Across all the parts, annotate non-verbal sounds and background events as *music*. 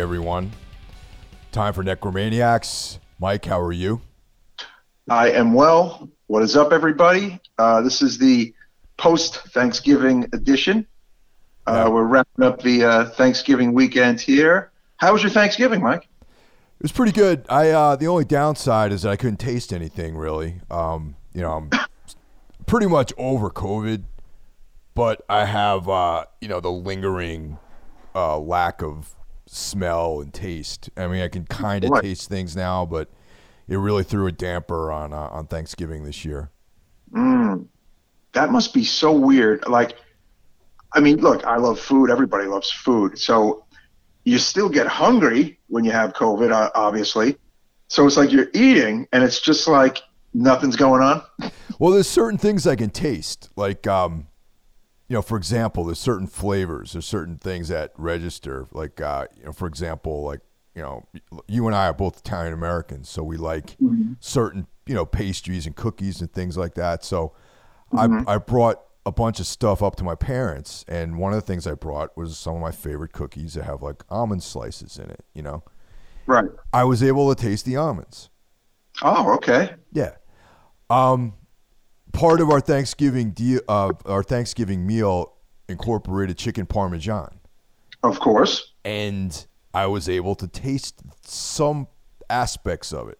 Everyone. Time for Necromaniacs. Mike, how are you? I am well. What is up, everybody? Uh, this is the post Thanksgiving edition. Uh, Yeah. We're wrapping up the uh, Thanksgiving weekend here. How was your Thanksgiving, Mike? It was pretty good. I uh, the only downside is that I couldn't taste anything really. Um, you know, I'm *laughs* pretty much over COVID, but I have uh, you know the lingering uh, lack of smell and taste. I mean, I can kind of Right. taste things now, but it really threw a damper on uh, on Thanksgiving this year. Mm, that must be so weird. Like, I mean, look, I love food. Everybody loves food. So you still get hungry when you have COVID, uh, obviously. So it's like you're eating, and it's just like nothing's going on. Well, there's certain things I can taste, like um, you know, for example, there's certain flavors, there's certain things that register, like uh, you know, for example, like you know, you and I are both Italian Americans, so we like certain you know pastries and cookies and things like that. So I I brought a bunch of stuff up to my parents, and one of the things I brought was some of my favorite cookies that have like almond slices in it. You know, Right. I was able to taste the almonds. Oh, okay. Yeah. Um, part of our Thanksgiving deal, uh, our Thanksgiving meal incorporated chicken parmesan, Of course. and I was able to taste some aspects of it,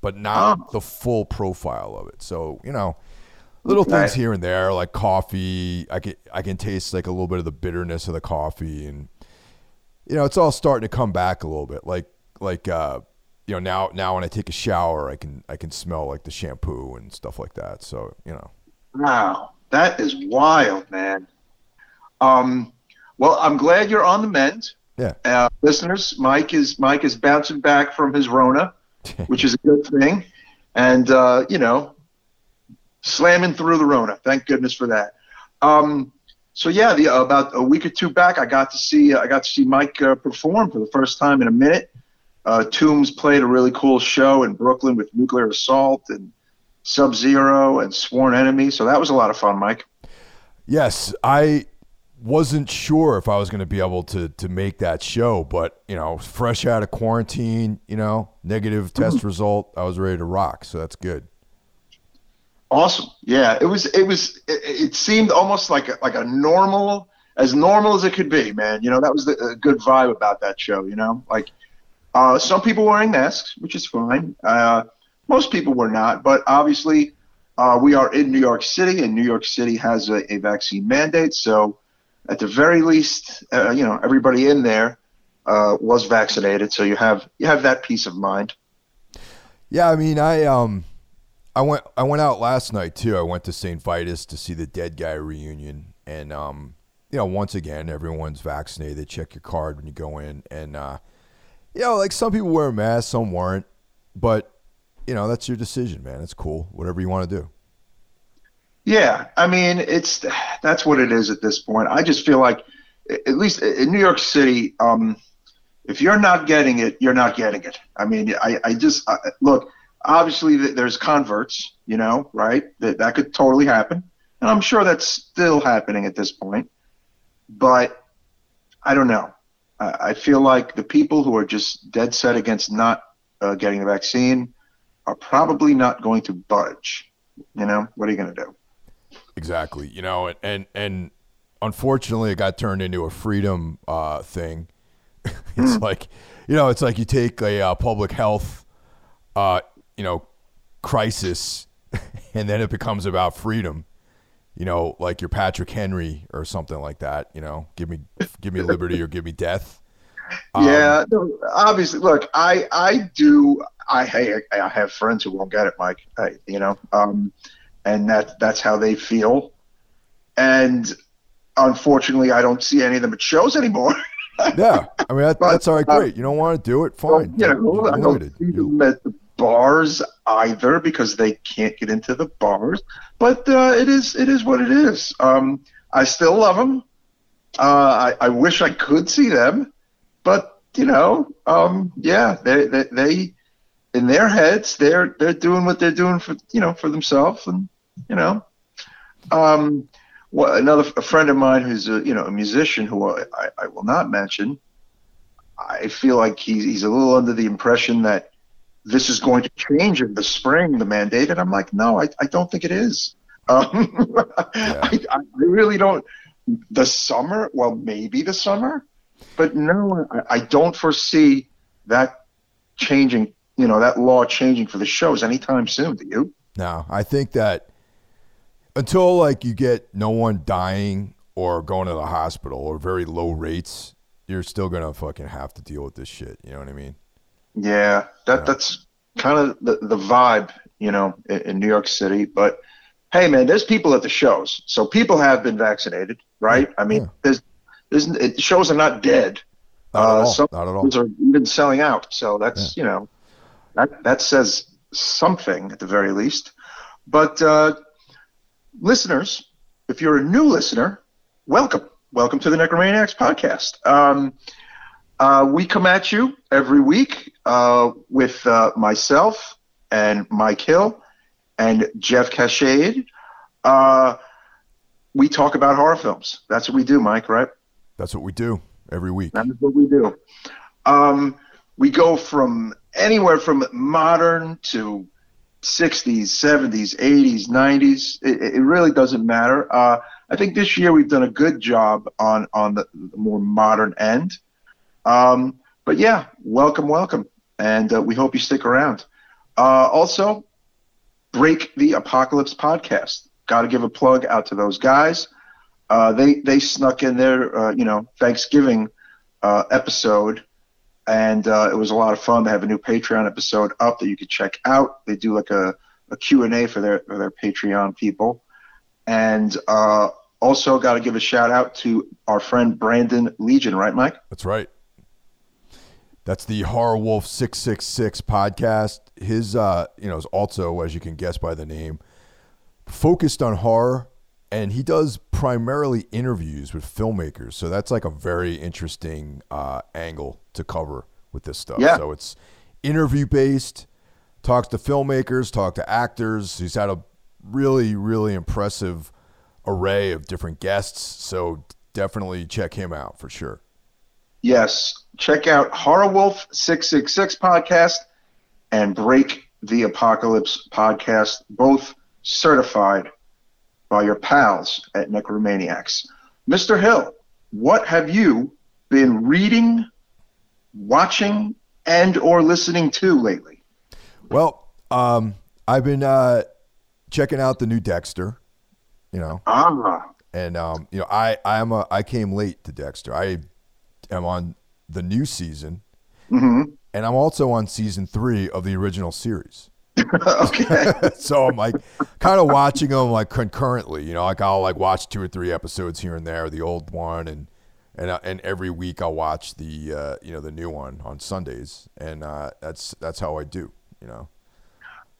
but not Oh. the full profile of it. So you know, little things here and there, like coffee. I can I can taste like a little bit of the bitterness of the coffee, and you know, it's all starting to come back a little bit. Like like uh, you know now now when I take a shower, I can I can smell like the shampoo and stuff like that. So you know, Wow, that is wild, man. Um, well, I'm glad you're on the mend, yeah, uh, listeners. Mike is Mike is bouncing back from his Rona, *laughs* which is a good thing, and uh, you know, slamming through the Rona. Thank goodness for that. Um, so yeah, the, about a week or two back, I got to see I got to see Mike uh, perform for the first time in a minute. Uh, Tombs played a really cool show in Brooklyn with Nuclear Assault and Sub Zero and Sworn Enemy. So that was a lot of fun, Mike. yes, I wasn't sure if I was going to be able to to make that show, but you know, fresh out of quarantine, you know, negative test result, I was ready to rock. So that's good. Awesome. Yeah, it was. It was. It, it seemed almost like a, like a normal, as normal as it could be, man. You know, that was the a good vibe about that show. You know, like uh, some people wearing masks, which is fine. Uh, most people were not, but obviously, uh, we are in New York City, and New York City has a, a vaccine mandate. So, at the very least, uh, you know, everybody in there uh, was vaccinated. So you have you have that peace of mind. Yeah, I mean, I um, I went I went out last night too. I went to St. Vitus to see the Dead Guy reunion, and um, you know, once again, everyone's vaccinated. They check your card when you go in, and uh, you know, like some people wear masks, some weren't, but you know, that's your decision, man. It's cool, whatever you want to do. Yeah, I mean, it's that's what it is at this point. I just feel like, at least in New York City, um, if you're not getting it, you're not getting it. I mean, I, I just I, look. Obviously, there's converts, you know, right? That that could totally happen, and I'm sure that's still happening at this point. But I don't know. I, feel like the people who are just dead set against not uh, getting the vaccine are probably not going to budge. You know, what are you going to do? Exactly. You know, and and, and unfortunately, it got turned into a freedom uh, thing. *laughs* it's like, you know, it's like you take a uh, public health, uh, you know, crisis, *laughs* and then it becomes about freedom. You know, like you're Patrick Henry or something like that. You know, give me give me liberty or give me death. *laughs* Um, yeah, no, obviously. Look, I I do. I hey, I have friends who won't get it, Mike. I, you know, um, and that that's how they feel. And unfortunately, I don't see any of them at shows anymore. Yeah, I mean that, *laughs* But, that's all right. uh, Great. You don't want to do it? Fine. you know, You're I don't see them at the bars either because they can't get into the bars. But uh, it is it is what it is. Um, I still love them. Uh, I, I wish I could see them, but you know, um, yeah, they, they they in their heads they're they're doing what they're doing for you know for themselves, and you know, um, what, another a friend of mine who's a you know a musician who I, I will not mention. I feel like he's he's a little under the impression that this is going to change in the spring, the mandate. And I'm like, no, I, I don't think it is. Um, *laughs* yeah. I, I really don't. The summer, well, maybe the summer, but no, I, I don't foresee that changing. You know, that law changing for the shows anytime soon. Do you? No, I think that until like you get no one dying or going to the hospital or very low rates, you're still gonna fucking have to deal with this shit. You know what I mean? Yeah, that that's kind of the, the vibe, you know, in, in, New York City. But hey, man, there's people at the shows, so people have been vaccinated, right? I mean, yeah. there's, there's it, shows are not dead. Not uh, at all. Some not at all. are even selling out, so that's yeah. you know, that that says something at the very least. But uh, listeners, if you're a new listener, welcome, welcome to the Necromaniacs podcast. Um, uh, we come at you every week uh, with uh, myself and Mike Hill and Jeff Cashade. Uh, we talk about horror films. That's what we do, Mike, right? That's what we do every week. That's what we do. Um, we go from anywhere from modern to 60s, 70s, 80s, 90s. It, it really doesn't matter. Uh, I think this year we've done a good job on on the, the more modern end. Um, but yeah, welcome, welcome, and uh, we hope you stick around. Uh, also, Break the Apocalypse podcast. Got to give a plug out to those guys. Uh, they they snuck in their uh, you know Thanksgiving uh, episode, and uh, it was a lot of fun. They have a new Patreon episode up that you can check out. They do like a, a Q and A for their for their Patreon people, and also got to give a shout out to our friend Brandon Legion, right, Mike? That's right. That's the Horror Wolf 666 podcast. His, uh, you know, is also, as you can guess by the name, focused on horror. And he does primarily interviews with filmmakers. So that's like a very interesting uh, angle to cover with this stuff. Yeah. So it's interview based, talks to filmmakers, talk to actors. He's had a really, really impressive array of different guests. So definitely check him out for sure. Yes, check out Horror Wolf 666 podcast and Break the Apocalypse podcast, both certified by your pals at Necromaniacs. Mr. Hill, what have you been reading, watching, and or listening to lately? Well, um, I've been uh, checking out the new Dexter. You know, ah, and um, you know, I I am a I came late to Dexter. I am on the new season, mm-hmm. and I'm also on season three of the original series. *laughs* okay. *laughs* so I'm like kind of watching them like concurrently. You know, like I'll like watch two or three episodes here and there, the old one, and and uh, and every week I'll watch the uh, you know the new one on Sundays, and uh, that's that's how I do. You know.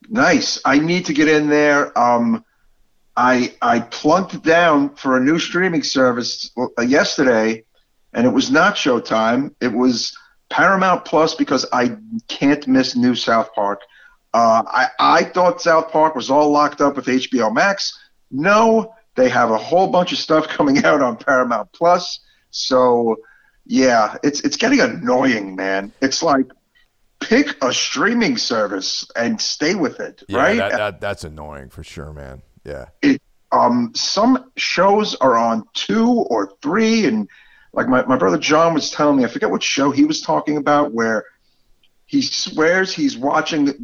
Nice. I need to get in there. Um, I I plunked down for a new streaming service uh, yesterday and it was not Showtime. It was Paramount Plus because I can't miss new South Park. Uh, I, I thought South Park was all locked up with HBO Max. No, they have a whole bunch of stuff *laughs* coming out on Paramount Plus. So, yeah, it's it's getting annoying, man. It's like pick a streaming service and stay with it, yeah, right? That, that, that's annoying for sure, man. Yeah. It, um, some shows are on two or three, and like my, my brother John was telling me, I forget what show he was talking about, where he swears he's watching the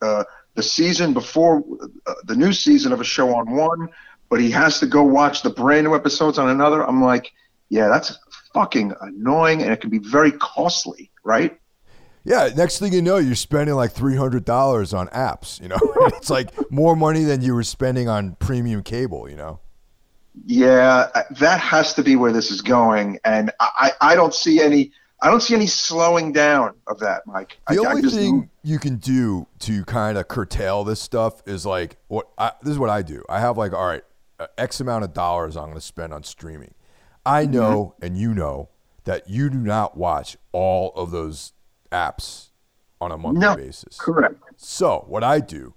the uh, the season before uh, the new season of a show on one, but he has to go watch the brand new episodes on another. I'm like, yeah, that's fucking annoying, and it can be very costly, right? Yeah, next thing you know, you're spending like three hundred dollars on apps. You know, *laughs* it's like more money than you were spending on premium cable. You know. Yeah, that has to be where this is going, and I, I don't see any. I don't see any slowing down of that, Mike. The I, only I thing you can do to kind of curtail this stuff is like what I, this is what I do. I have like all right, X amount of dollars I'm going to spend on streaming. I mm-hmm. know, mm-hmm. and you know that you do not watch all of those apps on a monthly no, basis. Correct. So what I do,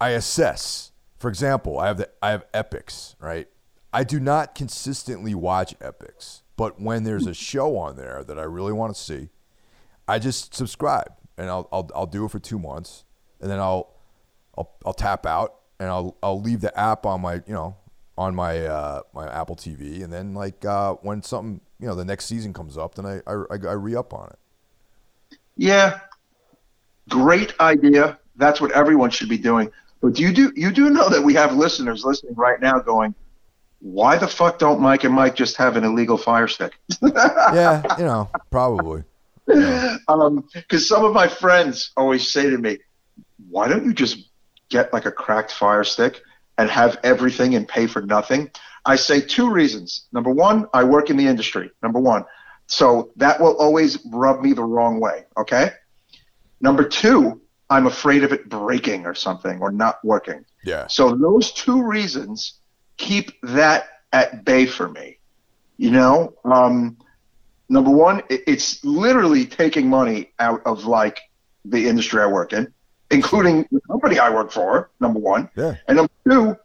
I assess. For example, I have the I have Epix, right? I do not consistently watch Epix, but when there's a show on there that I really want to see, I just subscribe and I'll, I'll I'll do it for two months, and then I'll I'll I'll tap out and I'll I'll leave the app on my you know on my uh, my Apple TV, and then like uh, when something you know the next season comes up, then I I, I, I re up on it. Yeah, great idea. That's what everyone should be doing. But do you do you do know that we have listeners listening right now going, why the fuck don't Mike and Mike just have an illegal fire stick? *laughs* yeah, *laughs* you know, probably. Because um, some of my friends always say to me, why don't you just get like a cracked fire stick and have everything and pay for nothing? I say two reasons. Number one, I work in the industry. Number one. So that will always rub me the wrong way. Okay. Number two, I'm afraid of it breaking or something or not working. Yeah. So those two reasons keep that at bay for me. You know, um, number one, it's literally taking money out of like the industry I work in, including the company I work for. Number one, yeah. and number two,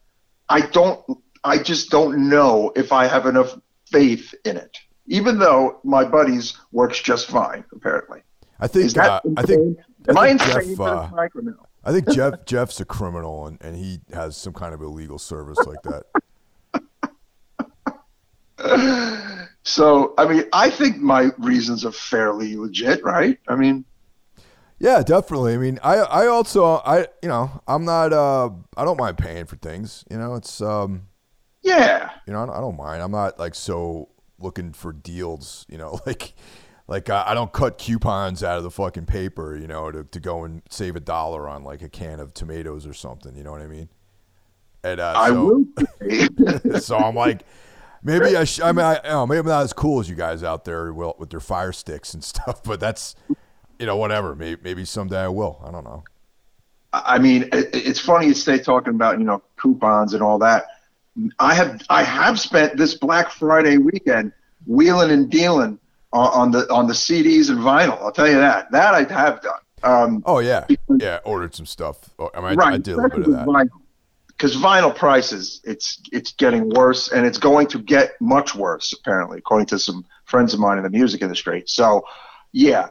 I don't, I just don't know if I have enough faith in it, even though my buddies works just fine apparently. I think. Is Uh, I think. Am I, I insane Jeff, uh, Mike or no? I think Jeff *laughs* Jeff's a criminal and, and he has some kind of illegal service like that. *laughs* so, I mean, I think my reasons are fairly legit, right? I mean, yeah, definitely. I mean, I I also I you know I'm not uh I don't mind paying for things. You know, it's um yeah. You know, I don't mind. I'm not like so looking for deals. You know, *laughs* like like I don't cut coupons out of the fucking paper. You know, to to go and save a dollar on like a can of tomatoes or something. You know what I mean? And uh, I so, will. *laughs* so I'm like. Maybe I, sh- I mean, I, know, maybe I'm not as cool as you guys out there will, with their fire sticks and *laughs* stuff, but that's, you know, whatever. Maybe, maybe someday I will. I don't know. I mean, it's funny you stay talking about you know coupons and all that. I have I have spent this Black Friday weekend wheeling and dealing on, on the on the CDs and vinyl. I'll tell you that that I have done. Um, oh yeah, because, yeah. Ordered some stuff. Oh, I mean, right, I, I did a little bit of that. Vinyl because vinyl prices it's it's getting worse and it's going to get much worse apparently according to some friends of mine in the music industry so yeah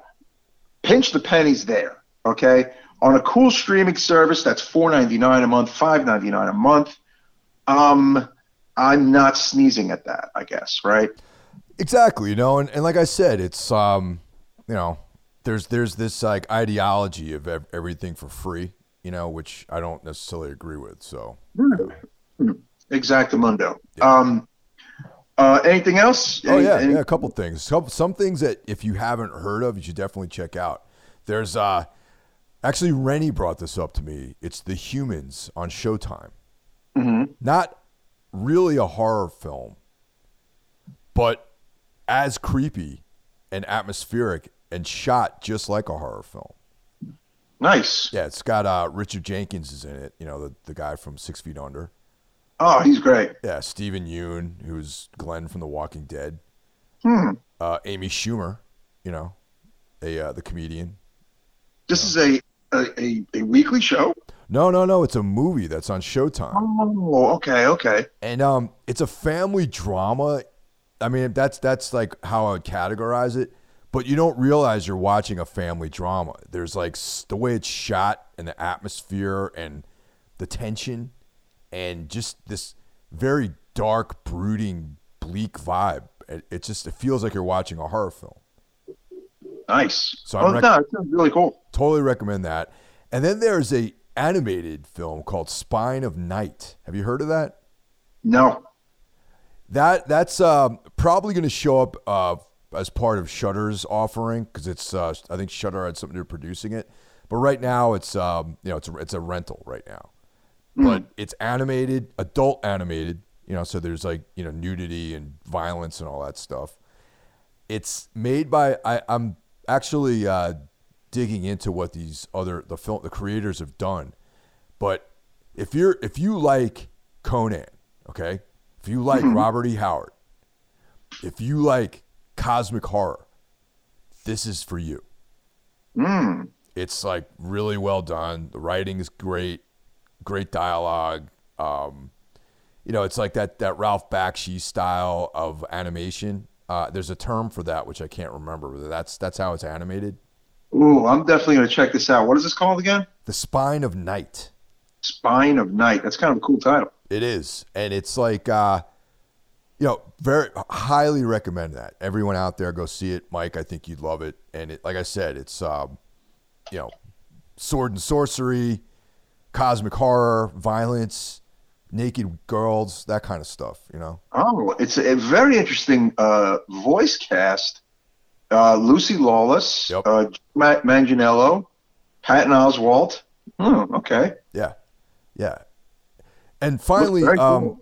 pinch the pennies there okay on a cool streaming service that's 4.99 a month 5.99 a month um i'm not sneezing at that i guess right exactly you know and, and like i said it's um you know there's there's this like ideology of everything for free you know, which I don't necessarily agree with. So, exactamundo. Yeah. Um, uh, anything else? oh yeah, any- yeah, a couple things. Some, some things that if you haven't heard of, you should definitely check out. There's uh, actually Rennie brought this up to me. It's The Humans on Showtime. Mm-hmm. Not really a horror film, but as creepy and atmospheric and shot just like a horror film. Nice. Yeah, it's got uh, Richard Jenkins is in it. You know, the the guy from Six Feet Under. Oh, he's great. Yeah, Steven Yeun, who's Glenn from The Walking Dead. Hmm. Uh, Amy Schumer, you know, a uh, the comedian. This is a, a a weekly show. No, no, no. It's a movie that's on Showtime. Oh, okay, okay. And um, it's a family drama. I mean, that's that's like how I would categorize it but you don't realize you're watching a family drama. There's like the way it's shot and the atmosphere and the tension and just this very dark, brooding, bleak vibe. It, it just it feels like you're watching a horror film. Nice. So oh, rec- no, it sounds really cool. Totally recommend that. And then there's a animated film called Spine of Night. Have you heard of that? No. That that's um, probably going to show up uh, as part of Shudder's offering because it's uh, I think Shudder had something to do producing it, but right now it's um, you know it's a, it's a rental right now, mm. but it's animated, adult animated, you know, so there's like you know nudity and violence and all that stuff. It's made by I, I'm actually uh, digging into what these other the film the creators have done, but if you're if you like Conan, okay, if you like mm-hmm. Robert E. Howard, if you like cosmic horror, this is for you. Mm. It's like really well done. The writing is great, great dialogue. Um, you know, it's like that that Ralph Bakshi style of animation. Uh, there's a term for that which I can't remember. That's that's how it's animated. Ooh, I'm definitely going to check this out. What is this called again? The Spine of Night. Spine of Night. That's kind of a cool title. It is, and it's like, uh, you know, very highly recommend that. Everyone out there, go see it. Mike, I think you'd love it. And it, like I said, it's, um, you know, sword and sorcery, cosmic horror, violence, naked girls, that kind of stuff. You know. Oh, it's a very interesting uh, voice cast. Uh, Lucy Lawless, Yep. uh, Matt Manganiello, Patton Oswalt. Hmm, okay. Yeah, yeah. And finally, um, cool.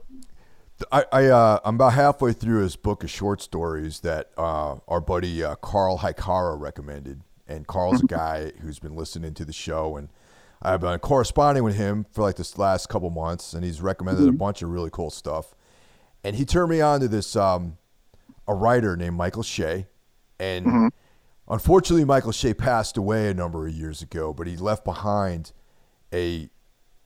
I, I uh, I'm about halfway through his book of short stories that uh, our buddy uh, Carl Hikara recommended, and Carl's a guy who's been listening to the show, and I've been corresponding with him for like this last couple months, and he's recommended a bunch of really cool stuff, and he turned me on to this um, a writer named Michael Shea, and unfortunately Michael Shea passed away a number of years ago, but he left behind a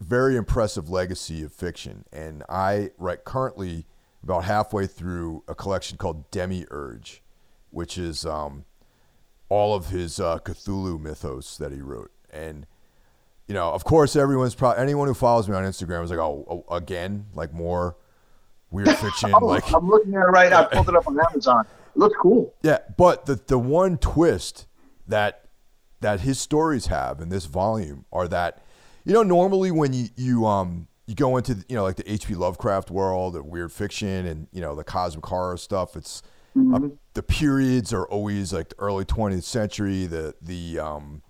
very impressive legacy of fiction. And I write currently about halfway through a collection called Demiurge, which is um, all of his uh, Cthulhu mythos that he wrote. And you know, of course, everyone's probably anyone who follows me on Instagram is like, oh, oh, again, like more weird *laughs* fiction, Oh, like I'm looking at it right now. I pulled it up on Amazon. It looks cool. yeah, but the the one twist that that his stories have in this volume are that you know normally when you you um you go into you know like the H.P. Lovecraft world of weird fiction and you know the cosmic horror stuff, it's uh, the periods are always like the early 20th century. The the um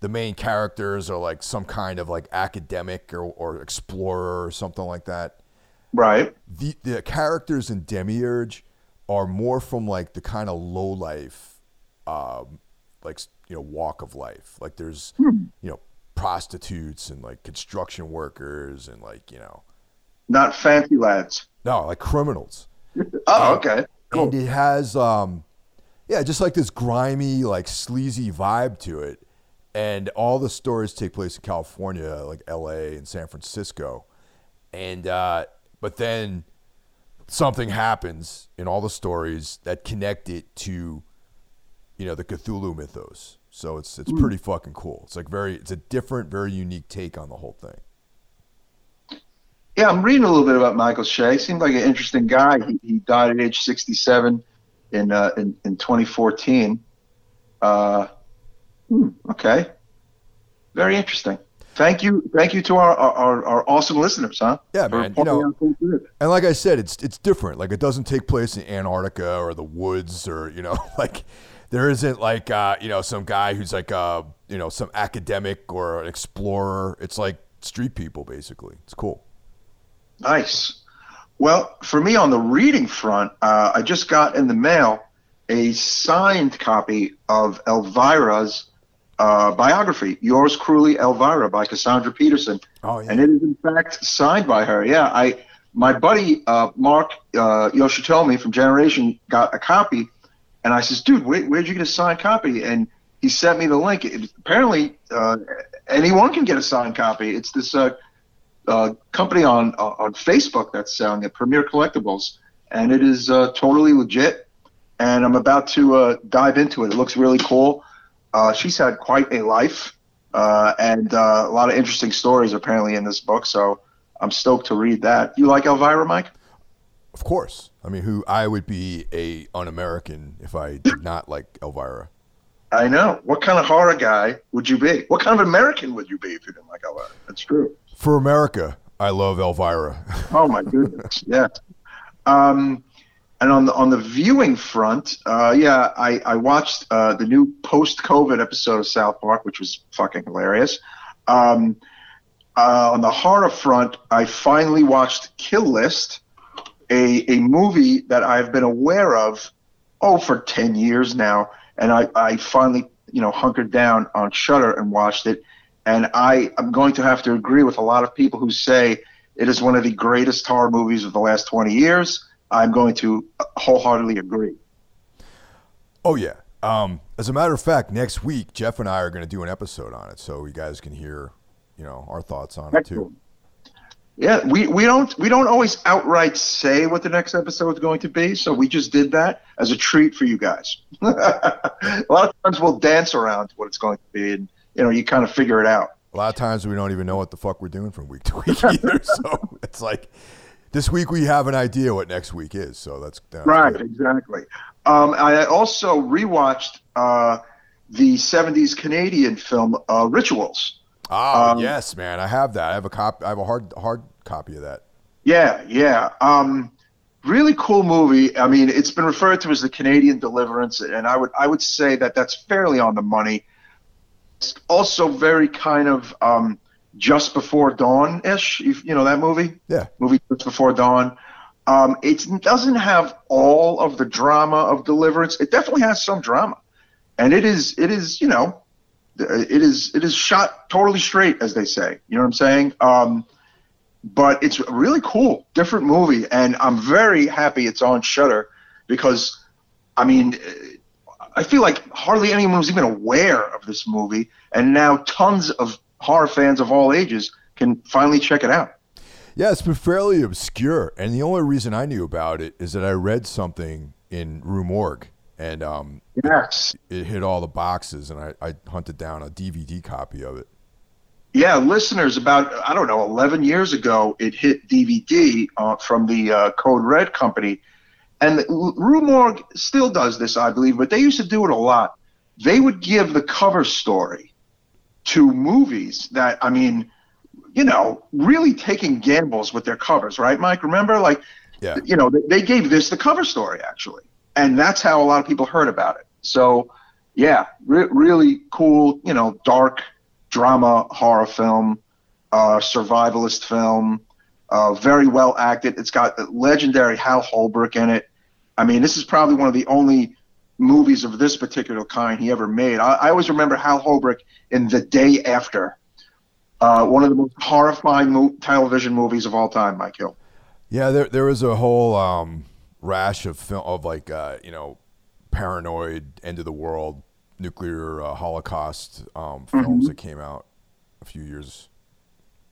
the main characters are like some kind of like academic or, or explorer or something like that Right. the the characters in Demiurge are more from like the kind of low life, um, like you know walk of life. Like there's you know prostitutes and like construction workers and like you know Not fancy lads. no like criminals. Oh, okay. Cool. And it has um, yeah, just like this grimy like sleazy vibe to it. And all the stories take place in California, like L.A. and San Francisco. And uh, but then something happens in all the stories that connect it to you know the Cthulhu mythos. So it's it's pretty fucking cool. It's like very it's a different, very unique take on the whole thing. Yeah, I'm reading a little bit about Michael Shea. Seems like an interesting guy. He, he died at age 67 in uh, in, in 2014. Uh, hmm, okay, very interesting. Thank you, thank you to our our, our awesome listeners, huh? Yeah, man, you know- pointing out cool shit. And like I said, it's it's different. Like it doesn't take place in Antarctica or the woods or you know *laughs* like there isn't like uh, you know some guy who's like uh, you know some academic or an explorer. It's like street people basically. It's cool. Nice. Well, for me on the reading front, uh, I just got in the mail a signed copy of Elvira's uh, biography, Yours Cruelly, Elvira, by Cassandra Peterson. Oh yeah. and it is in fact signed by her. Yeah, I my buddy uh, Mark uh, Yoshitomi from Generation got a copy, and I says, "Dude, where, where'd you get a signed copy?" And he sent me the link. It, apparently, uh, anyone can get a signed copy. It's this uh, uh, company on uh, on Facebook that's selling it, Premier Collectibles, and it is uh, totally legit. And I'm about to uh, dive into it. It looks really cool. She's had quite a life and a lot of interesting stories apparently in this book. So I'm stoked to read that. You like Elvira, Mike? Of course. I mean, who I would be a un-American if I did *laughs* not like Elvira. I know. What kind of horror guy would you be? What kind of American would you be if you didn't like Elvira? That's true. For America, I love Elvira. *laughs* Oh my goodness, yeah. Um, and on the on the viewing front, uh, yeah, I I watched uh, the new post-COVID episode of South Park, which was fucking hilarious. Um, uh, on the horror front, I finally watched Kill List, a a movie that I've been aware of oh for ten years now, and I I finally you know hunkered down on Shudder and watched it, and I am going to have to agree with a lot of people who say it is one of the greatest horror movies of the last 20 years. I'm going to wholeheartedly agree. Oh yeah. Um, as a matter of fact, next week Jeff and I are going to do an episode on it, so you guys can hear, you know, our thoughts on it too. Yeah, we, we don't we don't always outright say what the next episode is going to be, so we just did that as a treat for you guys. *laughs* a lot of times we'll dance around what it's going to be, and you know you kind of figure it out. A lot of times we don't even know what the fuck we're doing from week to week *laughs* either. so it's like this week we have an idea what next week is. So that's, that's right, good. exactly. Um, I also rewatched uh, the '70s Canadian film uh, Rituals. Oh yes, man, I have that. I have a cop. I have a hard hard copy of that. Yeah, yeah. Um, really cool movie. I mean, it's been referred to as the Canadian Deliverance, and I would I would say that that's fairly on the money. It's also very kind of um, just before dawn ish. You, you know that movie? Yeah. Movie just before dawn. Um, it doesn't have all of the drama of Deliverance. It definitely has some drama, and it is it is you know it is it is shot totally straight, as they say. You know what I'm saying? Um, but it's a really cool, different movie, and I'm very happy it's on Shudder because, I mean, I feel like hardly anyone was even aware of this movie, and now tons of horror fans of all ages can finally check it out. Yeah, it's been fairly obscure, and the only reason I knew about it is that I read something in Rue Morgue, and um, yes, it, it, hit all the boxes, and I, I hunted down a DVD copy of it. Yeah, listeners, about I don't know, 11 years ago, it hit DVD uh, from the uh, Code Red company, and Rue Morgue still does this, I believe, but they used to do it a lot. They would give the cover story to movies that, I mean, you know, really taking gambles with their covers, right, Mike? Remember, like, yeah. you know, they gave this the cover story actually, and that's how a lot of people heard about it. So, yeah, re- really cool, you know, dark drama horror film, uh, survivalist film, uh, very well acted. It's got legendary Hal Holbrook in it. I mean, this is probably one of the only movies of this particular kind he ever made. I, I always remember Hal Holbrook in The Day After, uh, one of the most horrifying mo- television movies of all time, Mike Hill. Yeah, there there was a whole um, rash of film of like uh, you know paranoid end of the world nuclear uh, holocaust um, films mm-hmm. that came out a few years.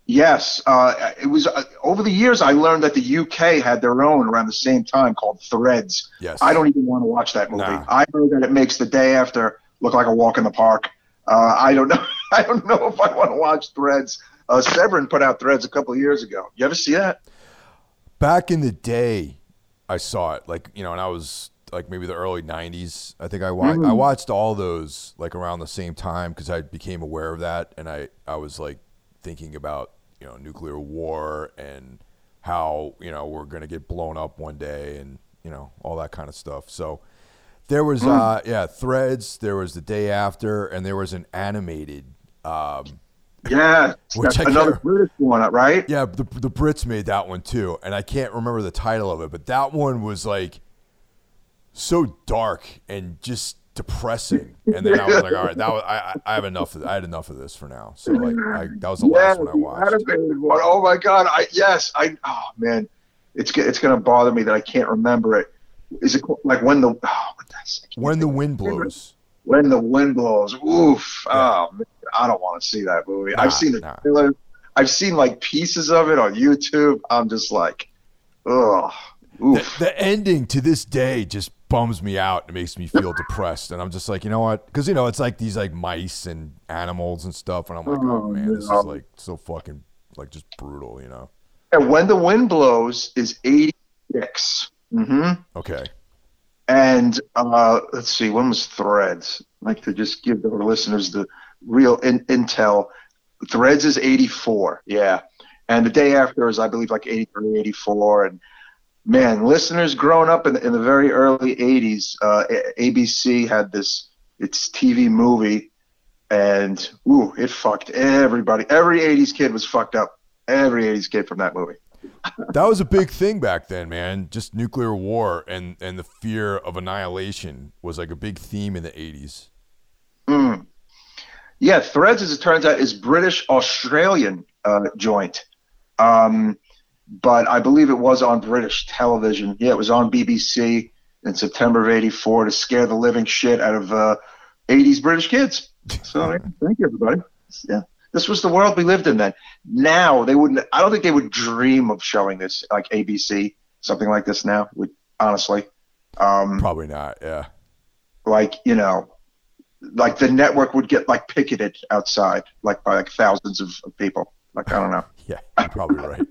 Yes, uh, it was uh, over the years. I learned that the UK had their own around the same time called Threads. Yes, I don't even want to watch that movie. Nah. I heard that it makes the day after look like a walk in the park. Uh, I don't *laughs* know. I don't know if I want to watch Threads. Uh, Severin put out Threads a couple of years ago. You ever see that? Back in the day, I saw it. Like you know, and I was like maybe the early 90s i think i watched mm. i watched all those like around the same time because i became aware of that and i i was like thinking about you know nuclear war and how you know we're going to get blown up one day and you know all that kind of stuff so there was mm. uh yeah threads there was the day after and there was an animated um yeah, *laughs* which another British one, right? Yeah, the the Brits made that one too, and I can't remember the title of it, but that one was like so dark and just depressing. And then I was like, all right, that was, I, I have enough. Of, I had enough of this for now. So like, I, that was the yeah, last one I watched. One. Oh my god! I yes, I oh man, it's it's gonna bother me that I can't remember it. Is it like when the oh, when the wind blows? When the wind blows. Oof! Yeah. Oh man, I don't want to see that movie. Nah, I've seen the nah. trailer. I've seen like pieces of it on YouTube. I'm just like, ugh. The, the, ending to this day just bums me out. It makes me feel depressed, and I'm just like, you know what? Because you know, it's like these like mice and animals and stuff, and I'm like, oh, oh man, this is like so fucking like just brutal, you know. And when the wind blows is 86. Mm-hmm. Okay. And uh, let's see, when was Threads? Like to just give our listeners the real in- intel. Threads is 84, yeah. And the day after is, I believe, like 83, 84. And man, listeners growing up in the, in the very early 80s, uh, ABC had this, its TV movie, and ooh, it fucked everybody. Every 80s kid was fucked up. Every 80s kid from that movie. That was a big thing back then, man. Just nuclear war and, and the fear of annihilation was like a big theme in the 80s. Mm. Yeah, Threads, as it turns out, is British Australian uh, joint. Um, but I believe it was on British television. Yeah, it was on BBC in September of '84 to scare the living shit out of uh, '80s British kids. So *laughs* thank you, everybody. Yeah, This was the world we lived in then. Now they wouldn't. I don't think they would dream of showing this like ABC, something like this now. Would honestly. Um, Probably not. Yeah. like you know, like the network would get like picketed outside, like by like thousands of, of people. Like I don't know. *laughs* Yeah. You're probably right.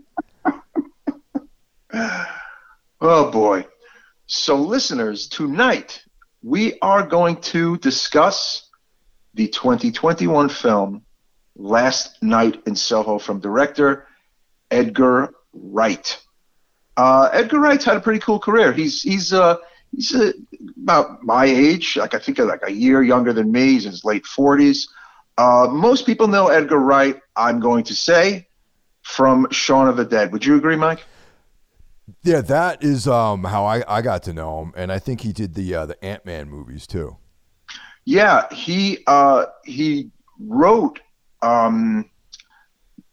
*laughs* Oh boy. So, listeners, tonight we are going to discuss the 2021 film Last Night in Soho from director Edgar Wright. Uh, Edgar Wright's had a pretty cool career. He's he's uh, he's uh, about my age, like I think like a year younger than me. He's in his late 40s. Uh, most people know Edgar Wright. I'm going to say from Shaun of the Dead. Would you agree, Mike? Yeah, that is um, how I, I got to know him, and I think he did the uh, the Ant Man movies too. Yeah, he uh, he wrote um,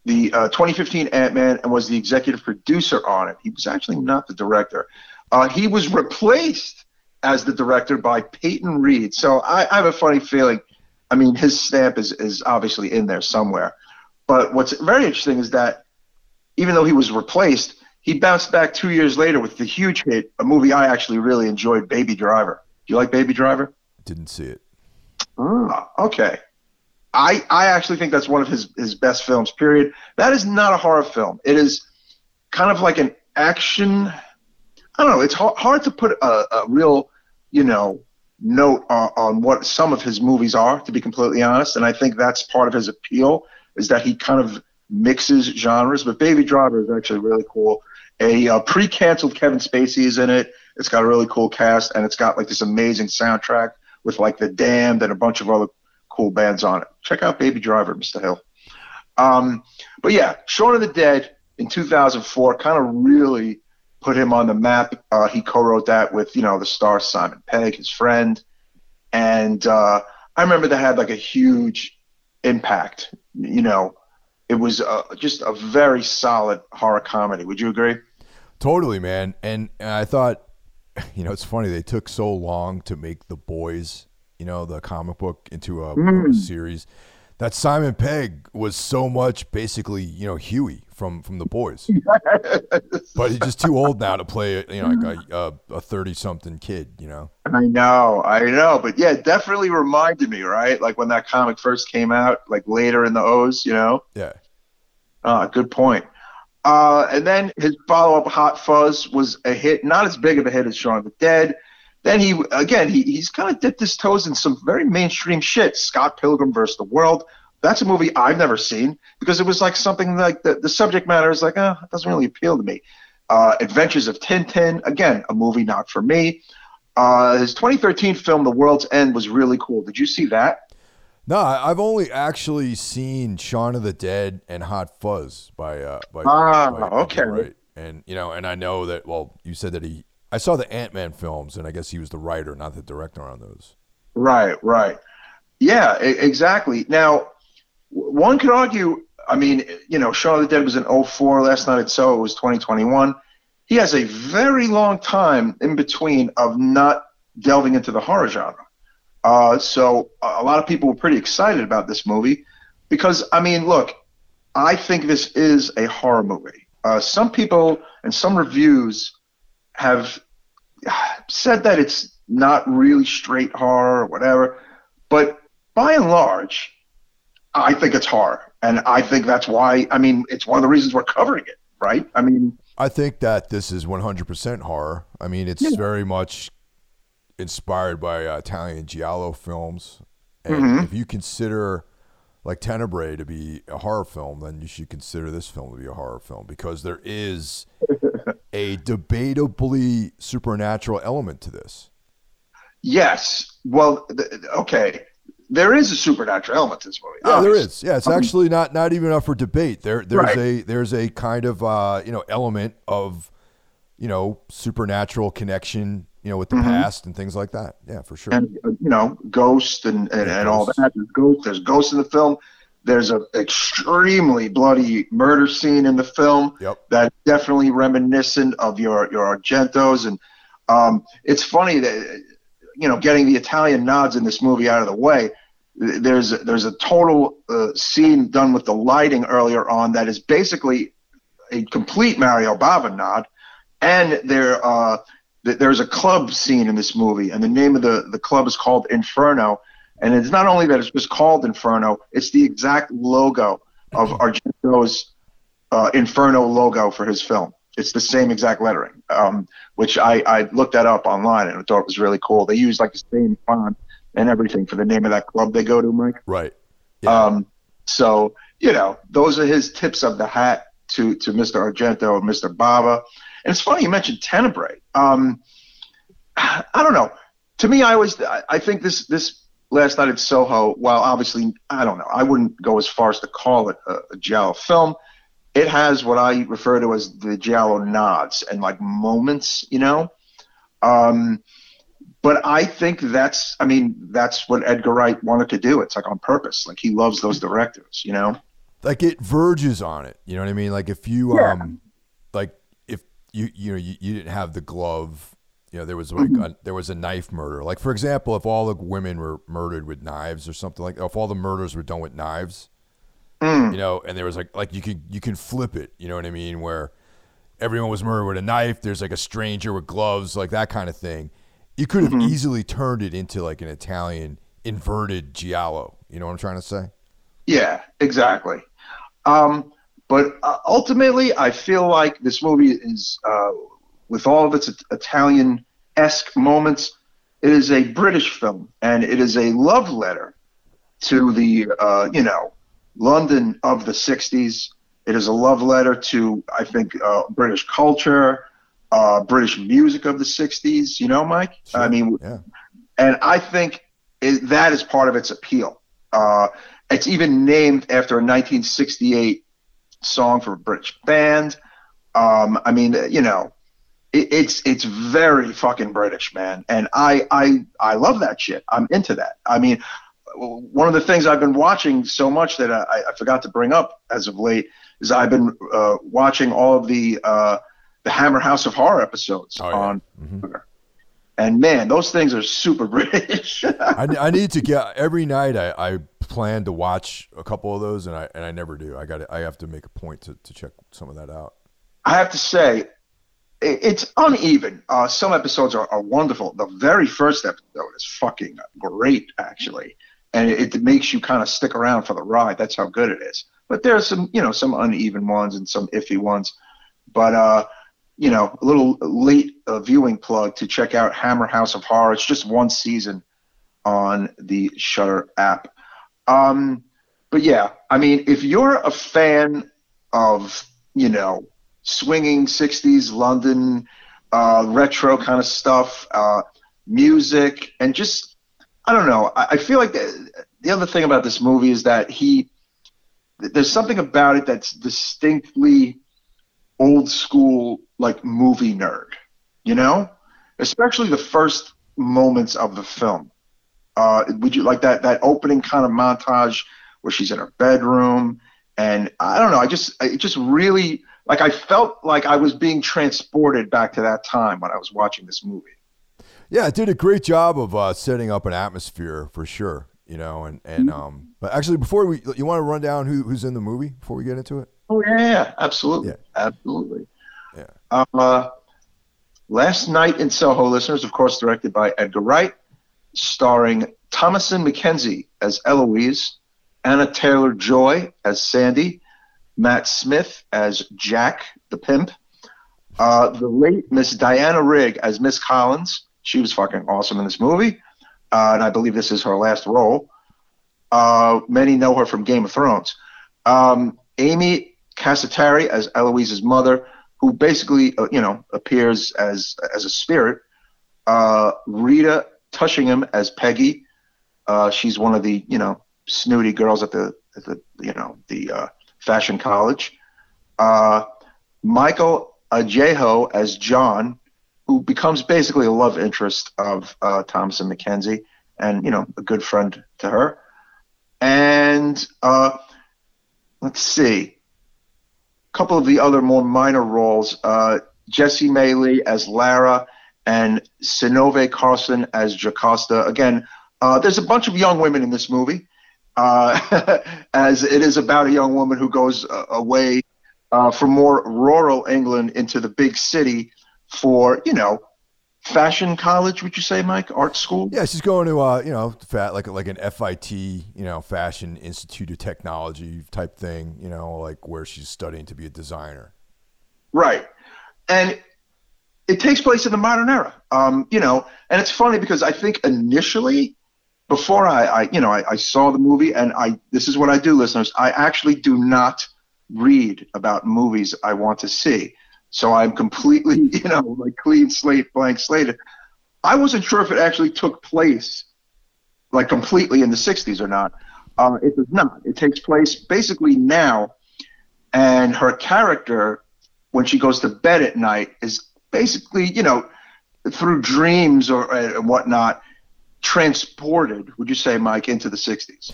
the uh, 2015 Ant Man and was the executive producer on it. He was actually not the director. Uh, he was replaced as the director by Peyton Reed. So I, I have a funny feeling. I mean, his stamp is is obviously in there somewhere. But what's very interesting is that even though he was replaced, he bounced back two years later with the huge hit, a movie I actually really enjoyed, Baby Driver. Do you like Baby Driver? Didn't see it. Ah, okay. I I actually think that's one of his his best films. Period. That is not a horror film. It is kind of like an action. I don't know. It's hard, hard to put a, a real, you know, note on, on what some of his movies are. To be completely honest, and I think that's part of his appeal is that he kind of mixes genres. But Baby Driver is actually really cool. A uh, pre-canceled Kevin Spacey is in it. It's got a really cool cast, and it's got like this amazing soundtrack with like The Damned and a bunch of other cool bands on it. Check out Baby Driver, Mr. Hill. Um, but yeah, Shaun of the Dead in 2004 kind of really put him on the map. Uh, he co-wrote that with you know the star Simon Pegg, his friend, and uh, I remember that had like a huge impact. You know, it was uh, just a very solid horror comedy. Would you agree? Totally, man. And, and I thought, you know, it's funny they took so long to make the boys, you know, the comic book into a, a series. That Simon Pegg was so much basically, you know, Huey from from the boys, *laughs* but he's just too old now to play, you know, like a a thirty something kid, you know. I know, I know, but yeah, it definitely reminded me, right? Like when that comic first came out, like later in the O's, you know. Yeah, Ah, good point. Uh, and then his follow-up, Hot Fuzz, was a hit. Not as big of a hit as Shaun of the Dead. Then he again he, he's kind of dipped his toes in some very mainstream shit. Scott Pilgrim versus the World. That's a movie I've never seen because it was like something like the, the subject matter is like, oh, it doesn't really appeal to me. Uh, Adventures of Tintin, again, a movie not for me. Uh, his 2013 film, The World's End, was really cool. Did you see that? no, I've only actually seen Shaun of the Dead and Hot Fuzz by uh by, Ah, by okay. Wright. and you know, and I know that. Well, you said that he. I saw the Ant Man films, and I guess he was the writer, not the director on those. Right, right. Yeah, e- exactly. Now, one could argue, I mean, you know, Shaun of the Dead was in 04, Last Night in Soho was 2021. He has a very long time in between of not delving into the horror genre. Uh, so a a lot of people were pretty excited about this movie because, I mean, look, I think this is a horror movie. Uh, some people and some reviews have said that it's not really straight horror or whatever, but by and large, I think it's horror, and I think that's why. I mean, it's one of the reasons we're covering it, right? I mean, I think that this is 100% horror. I mean, it's Yeah. very much inspired by uh, Italian giallo films. And Mhm. if you consider like Tenebrae to be a horror film, then you should consider this film to be a horror film because there is *laughs* a debatably supernatural element to this. yes. Well, th- okay, there is a supernatural element to this movie. Yeah, there is. Yeah, it's actually not not even up for debate. There there's Right. a there's a kind of uh, you know element of you know supernatural connection you know with the Mhm. past and things like that. Yeah, for sure. and uh, you know, ghost and and, Yeah, and all that. There's ghosts. There's ghosts in the film. There's an extremely bloody murder scene in the film. Yep. That's definitely reminiscent of your your Argentos, and um, it's funny that you know getting the Italian nods in this movie out of the way. there's there's a total uh, scene done with the lighting earlier on that is basically a complete Mario Bava nod, and there uh, there's a club scene in this movie, and the name of the the club is called Inferno, and it's not only that it's just called Inferno, it's the exact logo of Argento's uh, Inferno logo for his film. It's the same exact lettering, um, which I, I looked that up online and I thought it was really cool. They use like the same font and everything for the name of that club they go to, Mike. Right. Yeah. Um, so you know, those are his tips of the hat to to Mr. Argento and Mr. Bava. And it's funny you mentioned Tenebrae. Um, I don't know. To me, I always I, think this this last night at Soho. While obviously I don't know, I wouldn't go as far as to call it a, a giallo film. It has what I refer to as the giallo nods and like moments, you know. Um, but I think that's, I mean, that's what Edgar Wright wanted to do. It's like on purpose. Like he loves those directors, you know? Like it verges on it. You know what I mean? Like if you, yeah. um, like you, you know, you, you didn't have the glove, you know, there was like, mm-hmm. a, there was a knife murder. Like for example, if all the women were murdered with knives or something like, if all the murders were done with knives, mm. you know, and there was like, like you can, you can flip it. You know what I mean? Where everyone was murdered with a knife. There's like a stranger with gloves, like that kind of thing you could have mm-hmm. easily turned it into like an Italian inverted giallo. You know what I'm trying to say? Yeah, exactly. Um, but uh, ultimately, I feel like this movie is, uh, with all of its Italian esque moments, it is a British film, and it is a love letter to the, uh, you know, London of the '60s. It is a love letter to, I think, uh, British culture, uh, British music of the '60s. You know, Mike. Sure. I mean, yeah. and I think it, that is part of its appeal. Uh, it's even named after a 1968 song for a British band. Um, I mean, you know, it, it's it's very fucking British, man, and I I I love that shit. I'm into that. I mean, one of the things I've been watching so much that I, I forgot to bring up as of late is I've been uh, watching all of the uh, the Hammer House of Horror episodes oh, yeah. on. Mm-hmm. And man, those things are super *laughs* British. I, I, need to get every night. I, I plan to watch a couple of those, and I and I never do. I got I have to make a point to, to check some of that out. I have to say, it's uneven. Uh, some episodes are, are wonderful. The very first episode is fucking great, actually, and it, it makes you kind of stick around for the ride. That's how good it is. But there are some, you know, some uneven ones and some iffy ones. But uh, you know, a little late uh, viewing plug to check out Hammer House of Horror. It's just one season on the Shudder app. Um, but yeah, I mean, if you're a fan of, you know, swinging 60s London, uh, retro kind of stuff, uh, music, and just, I don't know, I, I feel like the, the other thing about this movie is that he, there's something about it that's distinctly old school like movie nerd, you know, especially the first moments of the film. Uh, would you like that that opening kind of montage where she's in her bedroom and I don't know, I just it just really like I felt like I was being transported back to that time when I was watching this movie. Yeah, it did a great job of uh, setting up an atmosphere for sure. You know, and and mm-hmm. um, but actually, before we, you want to run down who, who's in the movie before we get into it? Oh yeah, yeah absolutely, yeah. absolutely. Yeah. Uh, Last Night in Soho, listeners, of course, directed by Edgar Wright, starring Thomasin McKenzie as Eloise, Anna Taylor-Joy as Sandy, Matt Smith as Jack the pimp, uh, the late Miss Diana Rigg as Miss Collins. She was fucking awesome in this movie, uh, and I believe this is her last role. Uh, many know her from Game of Thrones. Um, Aimee Cassettari as Eloise's mother, who basically, uh, you know, appears as as a spirit. Uh, Rita Tushingham as Peggy. Uh, she's one of the, you know, snooty girls at the, at the you know, the uh, fashion college. Uh, Michael Ajao as John, who becomes basically a love interest of uh, Thomasin McKenzie and, you know, a good friend to her. And uh, let's see a couple of the other more minor roles, uh, Jessie Mei Li as Lara and Synnøve Karlsen as Jocasta. Again, Uh, there's a bunch of young women in this movie, uh, *laughs* as it is about a young woman who goes uh, away uh, from more rural England into the big city for, you know, fashion college. Would you say, Mike? Art school? Yeah, she's going to uh, you know, fat like like an FIT, you know, Fashion Institute of Technology type thing, you know, like where she's studying to be a designer. Right, and it takes place in the modern era. Um, you know, and it's funny because I think initially, before I, I you know, I, I saw the movie, and I this is what I do, listeners. I actually do not read about movies I want to see. So I'm completely, *laughs* you know, like clean slate, blank slate. I wasn't sure if it actually took place like completely in the 60s or not. Uh, it does not. It takes place basically now, and her character, when she goes to bed at night, is basically, you know, through dreams or uh, whatnot, transported. Would you say, Mike, into the 60s?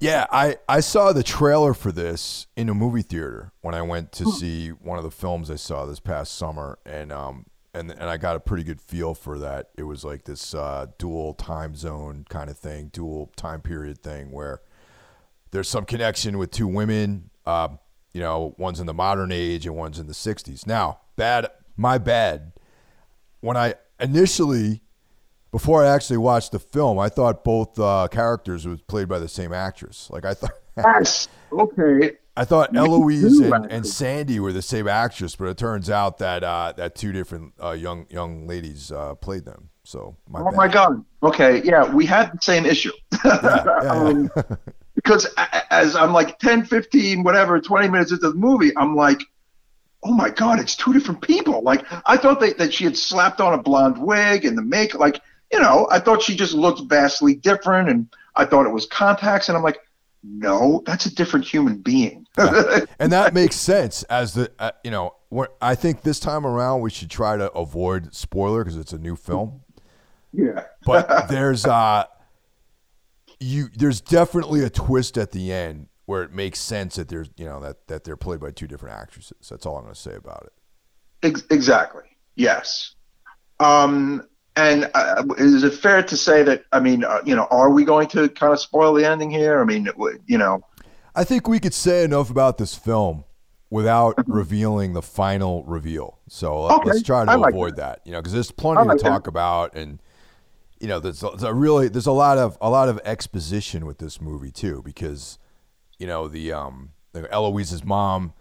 Yeah, I, I saw the trailer for this in a movie theater when I went to see one of the films I saw this past summer, and um and and I got a pretty good feel for that. It was like this uh, dual time zone kind of thing, dual time period thing, where there's some connection with two women. Um, you know, one's in the modern age and one's in the '60s. Now, bad, my bad. When I initially before I actually watched the film, I thought both uh, characters was played by the same actress. Like I thought. *laughs* yes. Okay. I thought Eloise and, and, Sandy were the same actress, but it turns out that uh, that two different uh, young young ladies uh, played them. So my oh bad. my god. Okay, yeah, we had the same issue. *laughs* yeah, yeah, um, because as I'm like 10, 15, whatever, 20 minutes into the movie, I'm like, oh my god, it's two different people. Like I thought they, that she had slapped on a blonde wig and the make like you know, I thought she just looked vastly different, and I thought it was contacts, and I'm like, no, that's a different human being. yeah. *laughs* And that makes sense as the uh, you know, I think this time around we should try to avoid spoiler because it's a new film. Yeah, but *laughs* there's uh, you there's definitely a twist at the end where it makes sense that there's you know that that they're played by two different actresses. That's all I'm going to say about it. Ex- exactly. Yes. Um, and uh, is it fair to say that I mean, uh, you know, are we going to kind of spoil the ending here? I mean, you know, I think we could say enough about this film without mm-hmm. revealing the final reveal. So uh, okay. let's try to like avoid that. that. you know, because there's plenty like to talk that. about, and you know, there's there's a, really there's a lot of a lot of exposition with this movie too, because you know the um Eloise's mom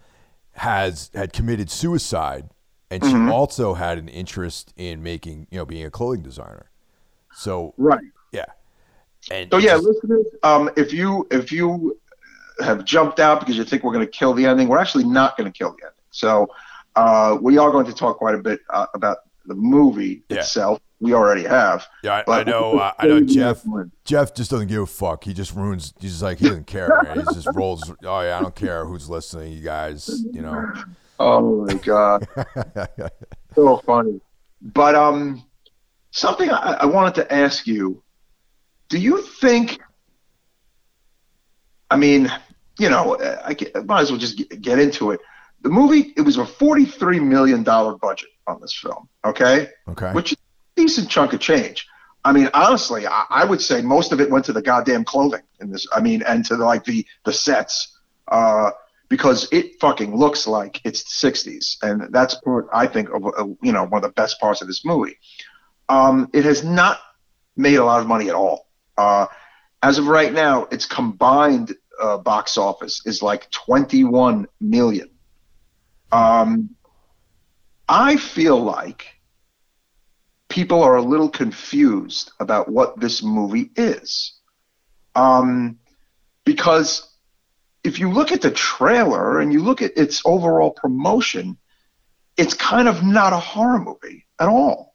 has had committed suicide and mm-hmm. she also had an interest in making, you know, being a clothing designer. So right, yeah. And so yeah, just, listeners, um, if you if you have jumped out because you think we're going to kill the ending, we're actually not going to kill the ending. So uh, we are going to talk quite a bit uh, about the movie yeah. itself. We already have. Yeah, I, I know. *laughs* Uh, I know Jeff. Jeff just doesn't give a fuck. He just ruins. He's just like he doesn't care. Man. He just rolls. Oh yeah, I don't care who's listening. You guys, you know. Oh my god, *laughs* so funny. But um, something I, I wanted to ask you: Do you think? I mean, you know, I, I might as well just get, get into it. The movie it was a forty-three million dollar budget on this film. Okay. Okay. Which decent chunk of change. I mean, honestly, I, I, would say most of it went to the goddamn clothing in this. I mean, and to the, like the the sets. Uh, because it fucking looks like it's the 60s, and that's part I think of uh, you know one of the best parts of this movie. Um, it has not made a lot of money at all. Uh, as of right now, its combined uh, box office is like 21 million. Um, I feel like people are a little confused about what this movie is. Um, because if you look at the trailer and you look at its overall promotion, it's kind of not a horror movie at all.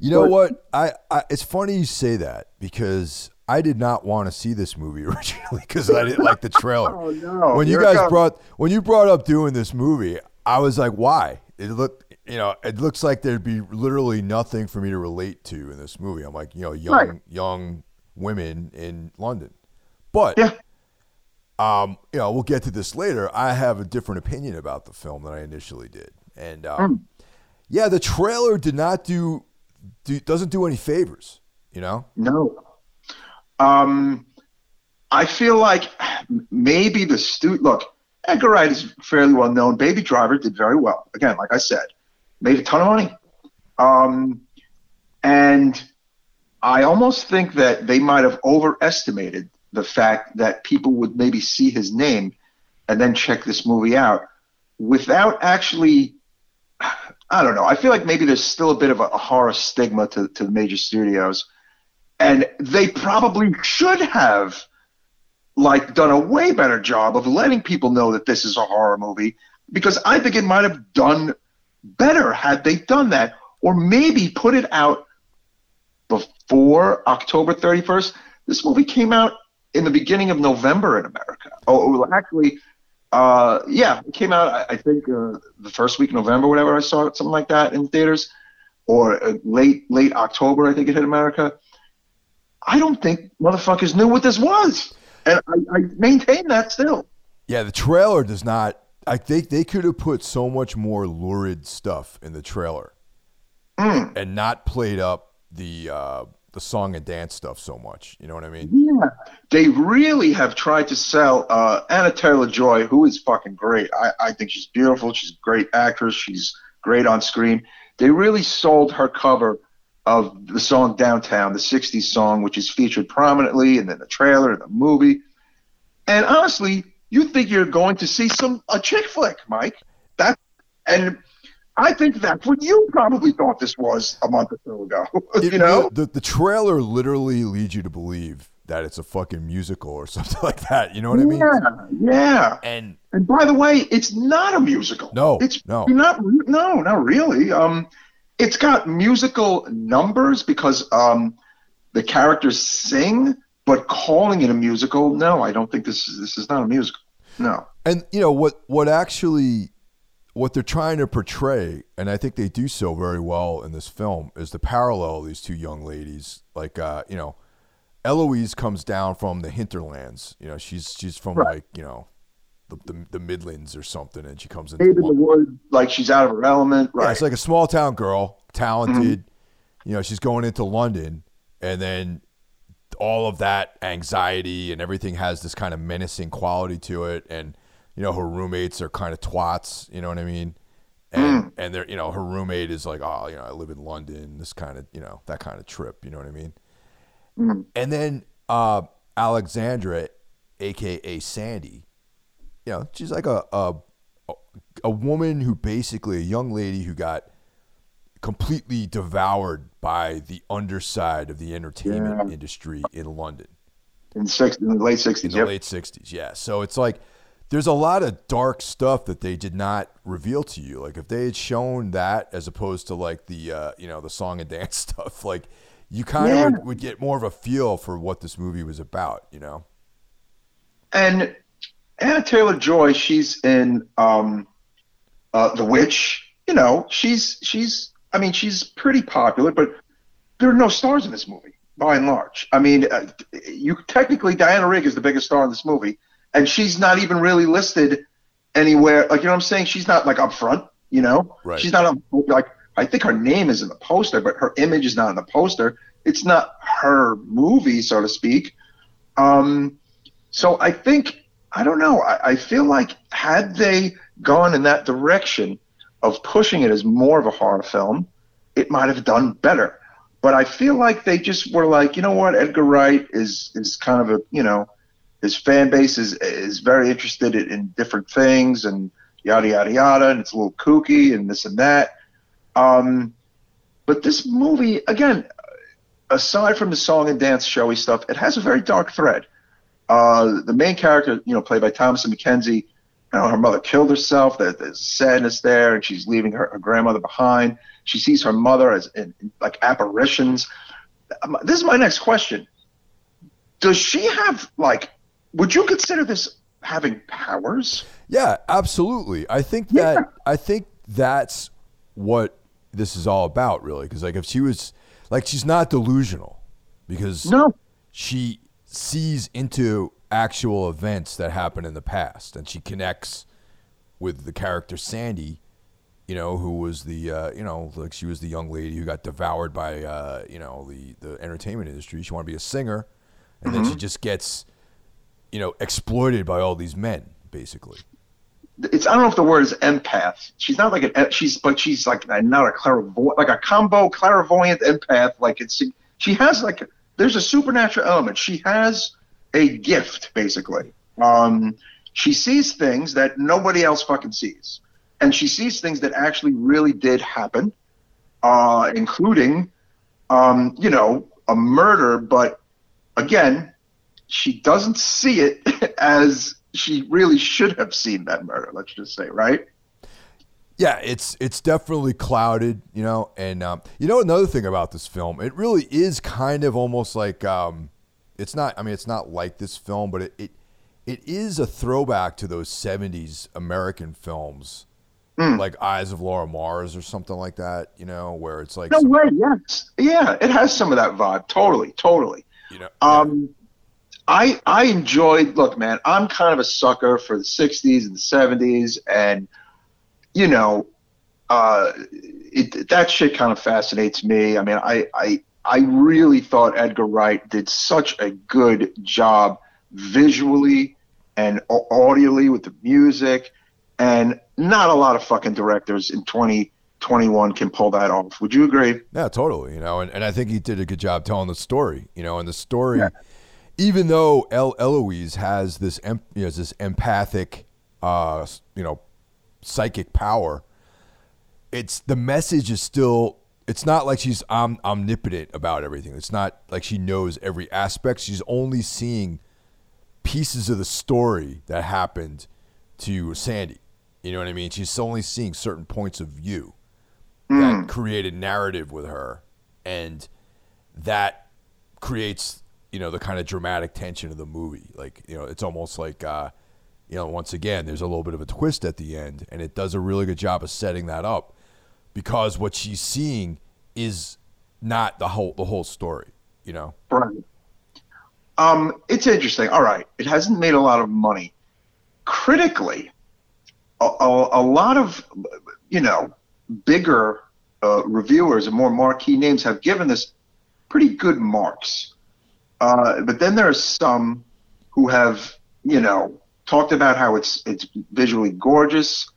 You know but, what? I, I, it's funny you say that because I did not want to see this movie *laughs* originally because I didn't like the trailer. *laughs* oh no! When you guys brought when you brought up doing this movie, I was like, why? It looked, you know, it looks like there'd be literally nothing for me to relate to in this movie. I'm like, you know, young right. young women in London, but yeah. Um, you know, we'll get to this later. I have a different opinion about the film than I initially did, and um, mm. yeah, the trailer did not do, do doesn't do any favors. You know, no, Um, I feel like maybe the stu look. Edgar Wright is fairly well known. Baby Driver did very well. Again, like I said, made a ton of money. Um, and I almost think that they might have overestimated the fact that people would maybe see his name and then check this movie out without actually I don't know. I feel like maybe there's still a bit of a, a horror stigma to, to the major studios. And they probably should have like done a way better job of letting people know that this is a horror movie because I think it might have done better had they done that or maybe put it out before October 31st. This movie came out in the beginning of November in America. Oh, actually, uh, yeah, it came out. I, I think uh, the first week of November, whatever. I saw something like that in theaters, or uh, late late October. I think it hit America. I don't think motherfuckers knew what this was, and I, I maintain that still. Yeah, the trailer does not. I think they could have put so much more lurid stuff in the trailer, Mm. and not played up the uh, the song and dance stuff so much. You know what I mean? Yeah, they really have tried to sell uh, Anna Taylor Joy, who is fucking great. I, I think she's beautiful. She's a great actress. She's great on screen. They really sold her cover of the song Downtown, the 60s song, which is featured prominently and then the trailer and the movie. And honestly, you think you're going to see some a chick flick, Mike. That and I think that's what you probably thought this was a month or so ago. *laughs* It you know? the the trailer literally leads you to believe that it's a fucking musical or *laughs* something like that. You know what I mean? Yeah, yeah. And And by the way, it's not a musical. No, it's no. not. No, not really. Um, it's got musical numbers because um, the characters sing, but calling it a musical, no, I don't think this is this is not a musical. No. and you know what what actually what they're trying to portray and i think they do so very well in this film is the parallel of these two young ladies like uh you know eloise comes down from the hinterlands you know she's she's from Right. like you know the, the, the midlands or something and she comes Babe in into the woods, like she's out of her element. Yeah, Right. it's like a small town girl, talented. You know, she's going into London, and then all of that anxiety and everything has this kind of menacing quality to it. And you know, her roommates are kind of twats. You know what I mean? And and they're you know, her roommate is like, oh, you know, I live in London. This kind of you know that kind of trip. You know what I mean? And then uh, Alexandra, aka Sandy, you know, she's like a, a a woman who basically a young lady who got completely devoured by the underside of the entertainment Yeah. industry in London in the six, in the late in sixties. the Yep. late 60s. Yeah. So it's like there's a lot of dark stuff that they did not reveal to you. Like if they had shown that as opposed to like the uh, you know, the song and *laughs* dance stuff, like you kind of would, would get more of a feel for what this movie was about, you know. And Anna Taylor Joy, she's in um, uh, The Witch. You know, she's she's. I mean, she's pretty popular, but there are no stars in this movie by and large. I mean, uh, you technically Diana Rigg is the biggest star in this movie, and she's not even really listed anywhere. Like you know, what I'm saying she's not like up front. You know, Right. she's not on like. I think her name is in the poster, but her image is not in the poster. It's not her movie, so to speak. Um, so I think I don't know. I, I feel like had they gone in that direction of pushing it as more of a horror film, it might have done better. But I feel like they just were like, you know what, Edgar Wright is is kind of a you know, his fan base is is very interested in, in different things and yada yada yada, and it's a little kooky and this and that. Um, but this movie, again, aside from the song and dance showy stuff, it has a very dark thread. Uh, the main character, you know, played by Thomasin McKenzie, you know, her mother killed herself. There, there's sadness there, and she's leaving her, her grandmother behind. She sees her mother as in, like apparitions. Um, This is my next question. Does she have like? Would you consider this having powers? Yeah, absolutely. I think Yeah. that I think that's what this is all about, really. Because like, if she was like, she's not delusional, because No. she sees into actual events that happened in the past, and she connects with the character Sandy. You know, who was the uh, you know like she was the young lady who got devoured by uh, you know the the entertainment industry. She wanted to be a singer, and then she just gets, you know, exploited by all these men, basically. it's I don't know if the word is empath. She's not like an she's but she's like not a clairvoyant like a combo clairvoyant empath. Like it's she has like there's a supernatural element. She has a gift basically. Um, she sees things that nobody else fucking sees, and she sees things that actually really did happen, uh, including, um, you know, a murder. But again, she doesn't see it *laughs* as she really should have seen that murder. Let's just say, right? Yeah, it's it's definitely clouded, you know. And um, you know another thing about this film, it really is kind of almost like um, it's not. I mean, it's not like this film, but it it, it is a throwback to those '70s American films, Mm. like Eyes of Laura Mars or something like that. You know, where it's like No way. Yes. Yeah, it has some of that vibe. Totally. Totally. you know, Um, I I enjoyed. Look, man, I'm kind of a sucker for the '60s and the '70s, and you know, uh, it, that shit kind of fascinates me. I mean, I I I really thought Edgar Wright did such a good job visually and au- audially with the music, and not a lot of fucking directors in 2021 can pull that off. Would you agree? Yeah, totally. You know, and, and I think he did a good job telling the story. You know, and the story, Yeah. even though El Eloise has this, em, you know, this empathic, uh, you know, psychic power, it's the message is still. It's not like she's om- omnipotent about everything. It's not like she knows every aspect. She's only seeing pieces of the story that happened to Sandy. You know what I mean? She's only seeing certain points of view that create a narrative with her, and that creates you know the kind of dramatic tension of the movie. Like you know, it's almost like uh, you know, once again, there's a little bit of a twist at the end, and it does a really good job of setting that up because what she's seeing is not the whole the whole story. You know? Right. Um, it's interesting. All right, it hasn't made a lot of money. Critically, a, a, a lot of you know bigger uh, reviewers and more marquee names have given this pretty good marks. Uh, but then there are some who have you know talked about how it's it's visually gorgeous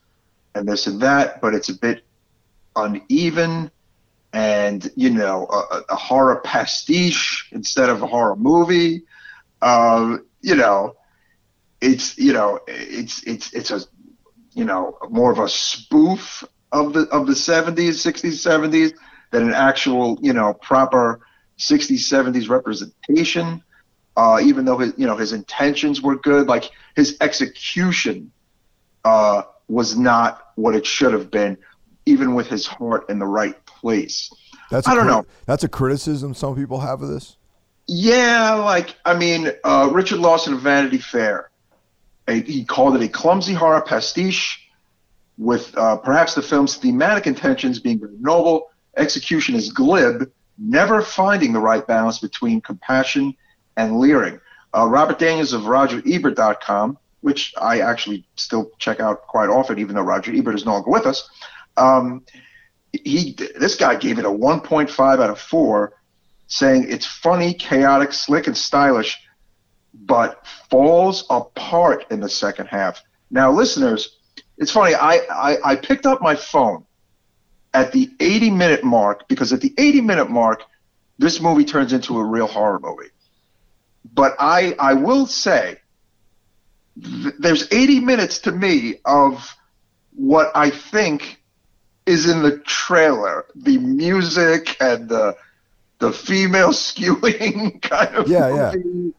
and this and that, but it's a bit uneven and you know a, a horror pastiche instead of a horror movie. Um, you know, it's you know it's it's it's a you know more of a spoof of the of the 70s, 60s, 70s than an actual you know proper 60s, 70s representation. Uh, even though his you know his intentions were good, like his execution uh, was not what it should have been, even with his heart in the right place. That's I don't crit- know. That's a criticism some people have of this. Yeah, like I mean, uh, Richard Lawson of Vanity Fair, a, he called it a clumsy horror pastiche, with uh, perhaps the film's thematic intentions being very noble, execution is glib, never finding the right balance between compassion and leering. Uh, Robert Daniels of RogerEbert.com, which I actually still check out quite often, even though Roger Ebert is no longer with us. Um, he this guy gave it a 1.5 out of four saying it's funny, chaotic, slick, and stylish, but falls apart in the second half. Now, listeners, it's funny. I, I, I picked up my phone at the 80 minute mark because at the 80 minute mark, this movie turns into a real horror movie. But I, I will say, th- there's 80 minutes to me of what I think is in the trailer the music and the the female *laughs* skewing *laughs* kind of Yeah, yeah. movie.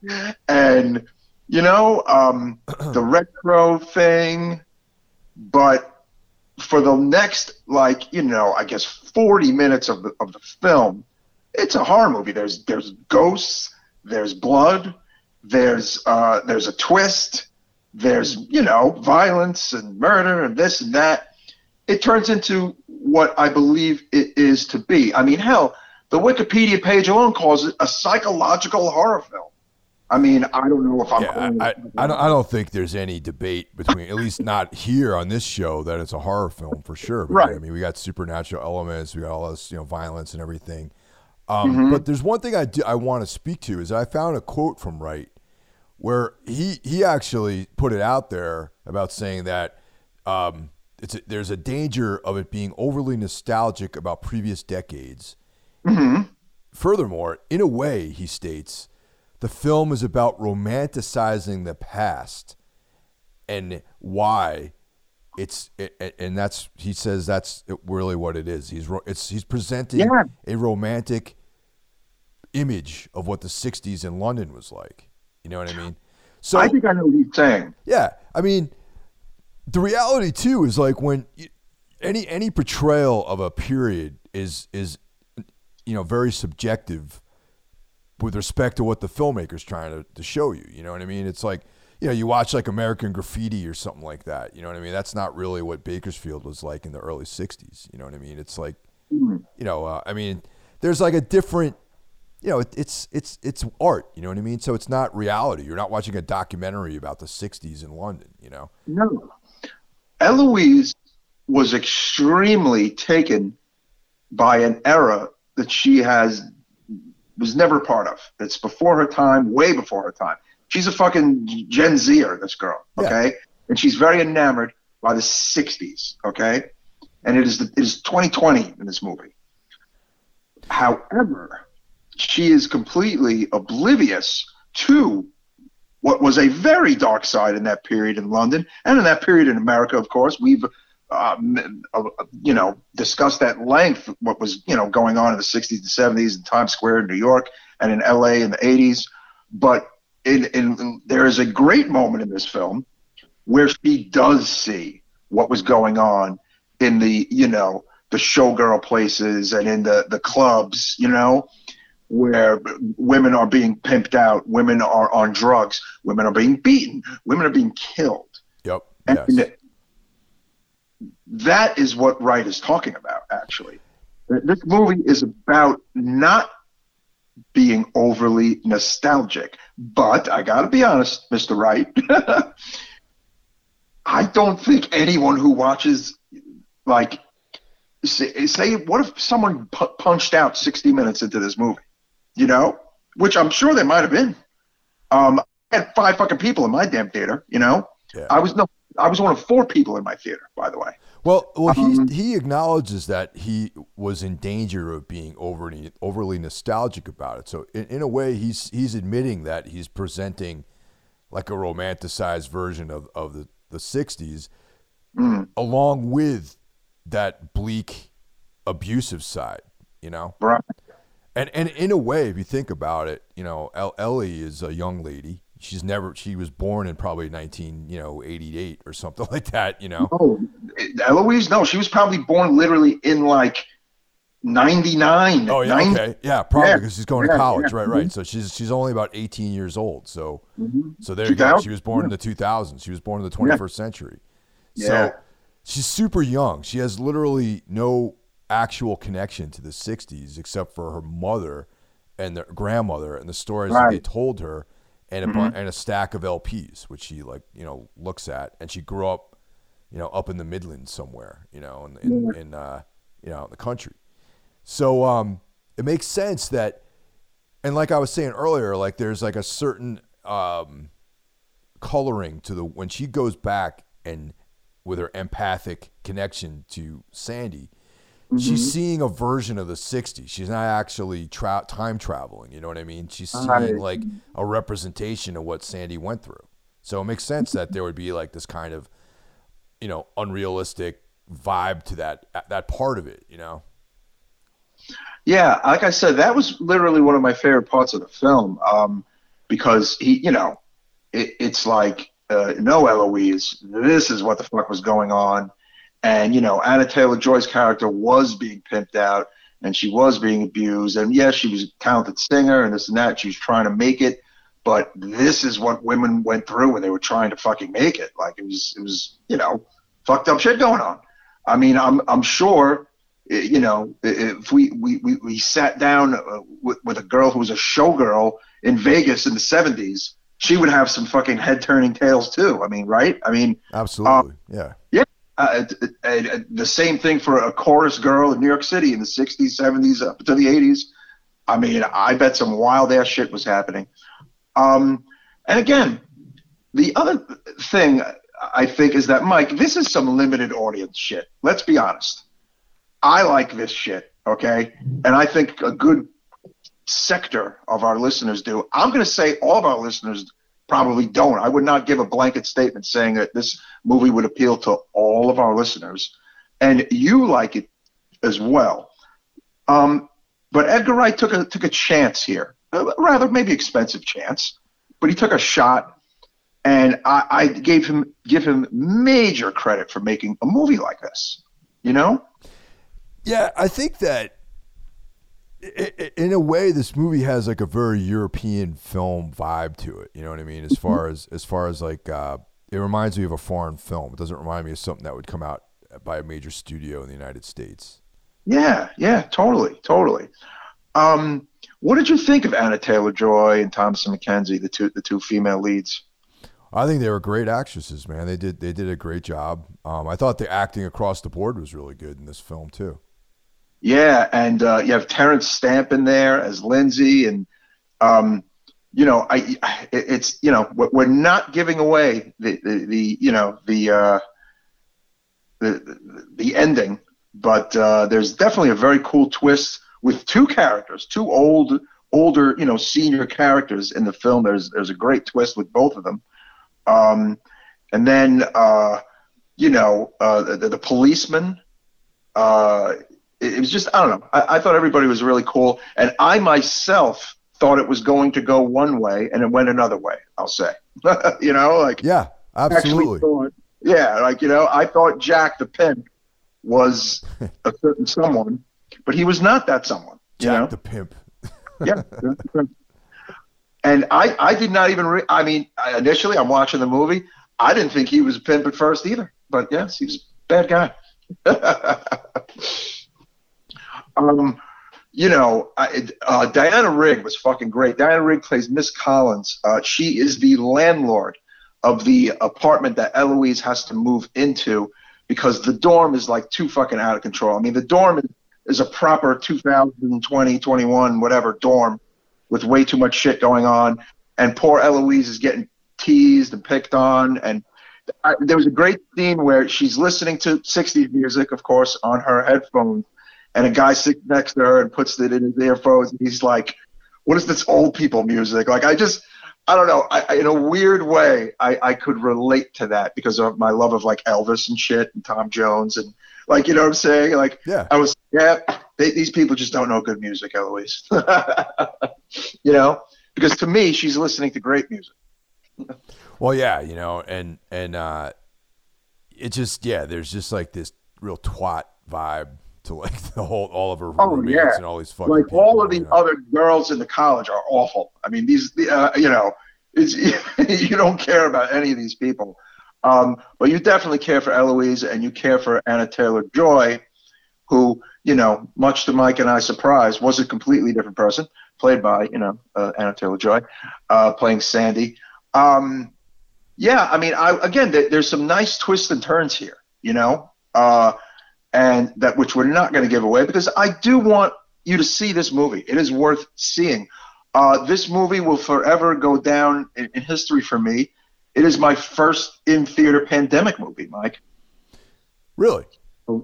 and you know um, *clears throat* the retro thing but for the next like you know i guess 40 minutes of the of the film it's a horror movie there's there's ghosts there's blood there's uh there's a twist there's you know violence and murder and this and that it turns into what I believe it is to be. I mean, hell, the Wikipedia page alone calls it a psychological horror film. I mean, I don't know if I'm. Yeah, I, I, I don't. I don't think there's any debate between, at least not here on this show, that it's a horror film for sure. Right. I mean, we got supernatural elements, we got all this, you know, violence and everything. Um, mm-hmm. But there's one thing I do, I want to speak to is I found a quote from Wright where he he actually put it out there about saying that um, a, there's a danger of it being overly nostalgic about previous decades. Mm-hmm. Furthermore, in a way, he states, the film is about romanticizing the past and why it's it, and that's he says that's really what it is. He's it's he's presenting yeah. a romantic image of what the '60s in London was like. You know what I mean? So I think I know what he's saying. Yeah, I mean, the reality too is like when any any portrayal of a period is is you know very subjective with respect to what the filmmaker's trying to, to show you. You know what I mean? It's like you know, you watch like American Graffiti or something like that. You know what I mean? That's not really what Bakersfield was like in the early '60s. You know what I mean? It's like, mm-hmm. you know, uh, I mean, there's like a different, you know, it, it's it's it's art. You know what I mean? So it's not reality. You're not watching a documentary about the '60s in London. You know? No. Eloise was extremely taken by an era that she has was never part of. It's before her time, way before her time. She's a fucking Gen Zer, this girl, okay? Yeah. And she's very enamored by the 60s, okay? And it is, the, it is 2020 in this movie. However, she is completely oblivious to what was a very dark side in that period in London and in that period in America, of course. We've, um, you know, discussed at length what was, you know, going on in the 60s and 70s in Times Square in New York and in LA in the 80s. But in, in, there is a great moment in this film where she does see what was going on in the you know the showgirl places and in the the clubs you know where women are being pimped out women are on drugs women are being beaten women are being killed yep and yes. that is what wright is talking about actually this movie is about not being overly nostalgic. But I got to be honest, Mr. Wright, *laughs* I don't think anyone who watches, like, say, say what if someone p- punched out 60 minutes into this movie, you know, which I'm sure there might have been. Um, I had five fucking people in my damn theater, you know. Yeah. I was no, I was one of four people in my theater, by the way. Well, well, um, he he acknowledges that he was in danger of being overly overly nostalgic about it. So in, in a way, he's he's admitting that he's presenting like a romanticized version of, of the, the 60s mm. along with that bleak abusive side, you know? Right. And and in a way, if you think about it, you know, Ellie is a young lady. She's never she was born in probably 19 you know 88 or something *laughs* like that you know? No eloise no she was probably born literally in like 99 oh yeah 90, okay. Yeah probably because she's going yeah, to college. Yeah. right right. Mm-hmm. so she's she's only about 18 years old. So mm-hmm. so there you go. She was born in the 2000s she was born in the 21st century. So she's super young. She has literally no actual connection to the 60s except for her mother and their grandmother and the stories right. that they told her and a mm-hmm. and a stack of LPs, which she like you know looks at, and she grew up, you know, up in the Midlands somewhere, you know, in in, in uh, you know in the country. So um, it makes sense that, and like I was saying earlier, like there's like a certain um, coloring to the when she goes back and with her empathic connection to Sandy Mm-hmm. She's seeing a version of the 60s. She's not actually tra- time traveling. You know what I mean? She's seeing right. like a representation of what Sandy went through. So it makes sense that there would be like this kind of, you know, unrealistic vibe to that that part of it. You know? Yeah, like I said, that was literally one of my favorite parts of the film um, because he, you know, it, it's like uh, no Eloise, this is what the fuck was going on and, you know, Anna Taylor Joy's character was being pimped out and she was being abused. And yes, she was a talented singer and this and that. She was trying to make it. But this is what women went through when they were trying to fucking make it. Like it was, it was, you know, fucked up shit going on. I mean, I'm, I'm sure, eh, you know, eh, eh, if we, we, we, we sat down uh, with, with a girl who was a showgirl in Vegas in the 70s, she would have some fucking head turning tales too. I mean, right? I mean, absolutely. Um, yeah. Yeah. Uh, the same thing for a chorus girl in New York City in the 60s, 70s, up to the 80s. I mean, I bet some wild ass shit was happening. Um, and again, the other thing I think is that Mike, this is some limited audience shit. Let's be honest. I like this shit, okay, and I think a good sector of our listeners do. I'm going to say all of our listeners probably don't. I would not give a blanket statement saying that this movie would appeal to all of our listeners, and you like it as well. Um, but Edgar Wright took a took a chance here, a rather maybe expensive chance, but he took a shot, and I, I gave him give him major credit for making a movie like this. You know? Yeah, I think that in a way, this movie has like a very European film vibe to it. You know what I mean? As far as as far as like, uh, it reminds me of a foreign film. It doesn't remind me of something that would come out by a major studio in the United States. Yeah, yeah, totally, totally. Um, what did you think of Anna Taylor Joy and Thomasin McKenzie, the two the two female leads? I think they were great actresses, man. They did they did a great job. Um, I thought the acting across the board was really good in this film too. Yeah, and uh, you have Terence Stamp in there as Lindsay, and um, you know, I it's you know we're not giving away the the, the you know the, uh, the the ending, but uh, there's definitely a very cool twist with two characters, two old older you know senior characters in the film. There's there's a great twist with both of them, um, and then uh, you know uh, the, the policeman. It, was just I don't know. I, I thought everybody was really cool, and I myself thought it was going to go one way and it went another way. I'll say, *laughs* you know, like yeah, absolutely. Thought, yeah, like you know, I thought Jack the pimp was *laughs* a certain someone, but he was not that someone. Jack you know? the pimp. *laughs* yeah. And I, I did not even. Re- I mean, initially, I'm watching the movie. I didn't think he was a pimp at first either. But yes, he's a bad guy. Um, you know, uh, Diana Rigg was fucking great. Diana Rigg plays Miss Collins. Uh, she is the landlord of the apartment that Eloise has to move into because the dorm is like too fucking out of control. I mean, the dorm is, is a proper 2020, 21, whatever dorm with way too much shit going on. And poor Eloise is getting teased and picked on. And I, there was a great scene where she's listening to 60s music, of course, on her headphones and a guy sits next to her and puts it in his earphones, and he's like, "What is this old people music?" Like I just, I don't know. I, in a weird way, I, I could relate to that because of my love of like Elvis and shit and Tom Jones and like you know what I'm saying. Like yeah, I was yeah. They, these people just don't know good music, Eloise. *laughs* you know, because to me, she's listening to great music. well, yeah, you know, and and uh, it just yeah, there's just like this real twat vibe to like *laughs* the whole all of her oh, roommates yeah. and all these fucking like people, all of the know? other girls in the college are awful. I mean, these uh, you know, it's *laughs* you don't care about any of these people, um, but you definitely care for Eloise and you care for Anna Taylor Joy, who you know, much to Mike and I surprise, was a completely different person, played by you know uh, Anya Taylor Joy, uh, playing Sandy. Um, yeah, I mean, I again, there's some nice twists and turns here. You know. Uh, and that which we're not going to give away because I do want you to see this movie. It is worth seeing. Uh, this movie will forever go down in, in, history for me. It is my first in theater pandemic movie, Mike. Really?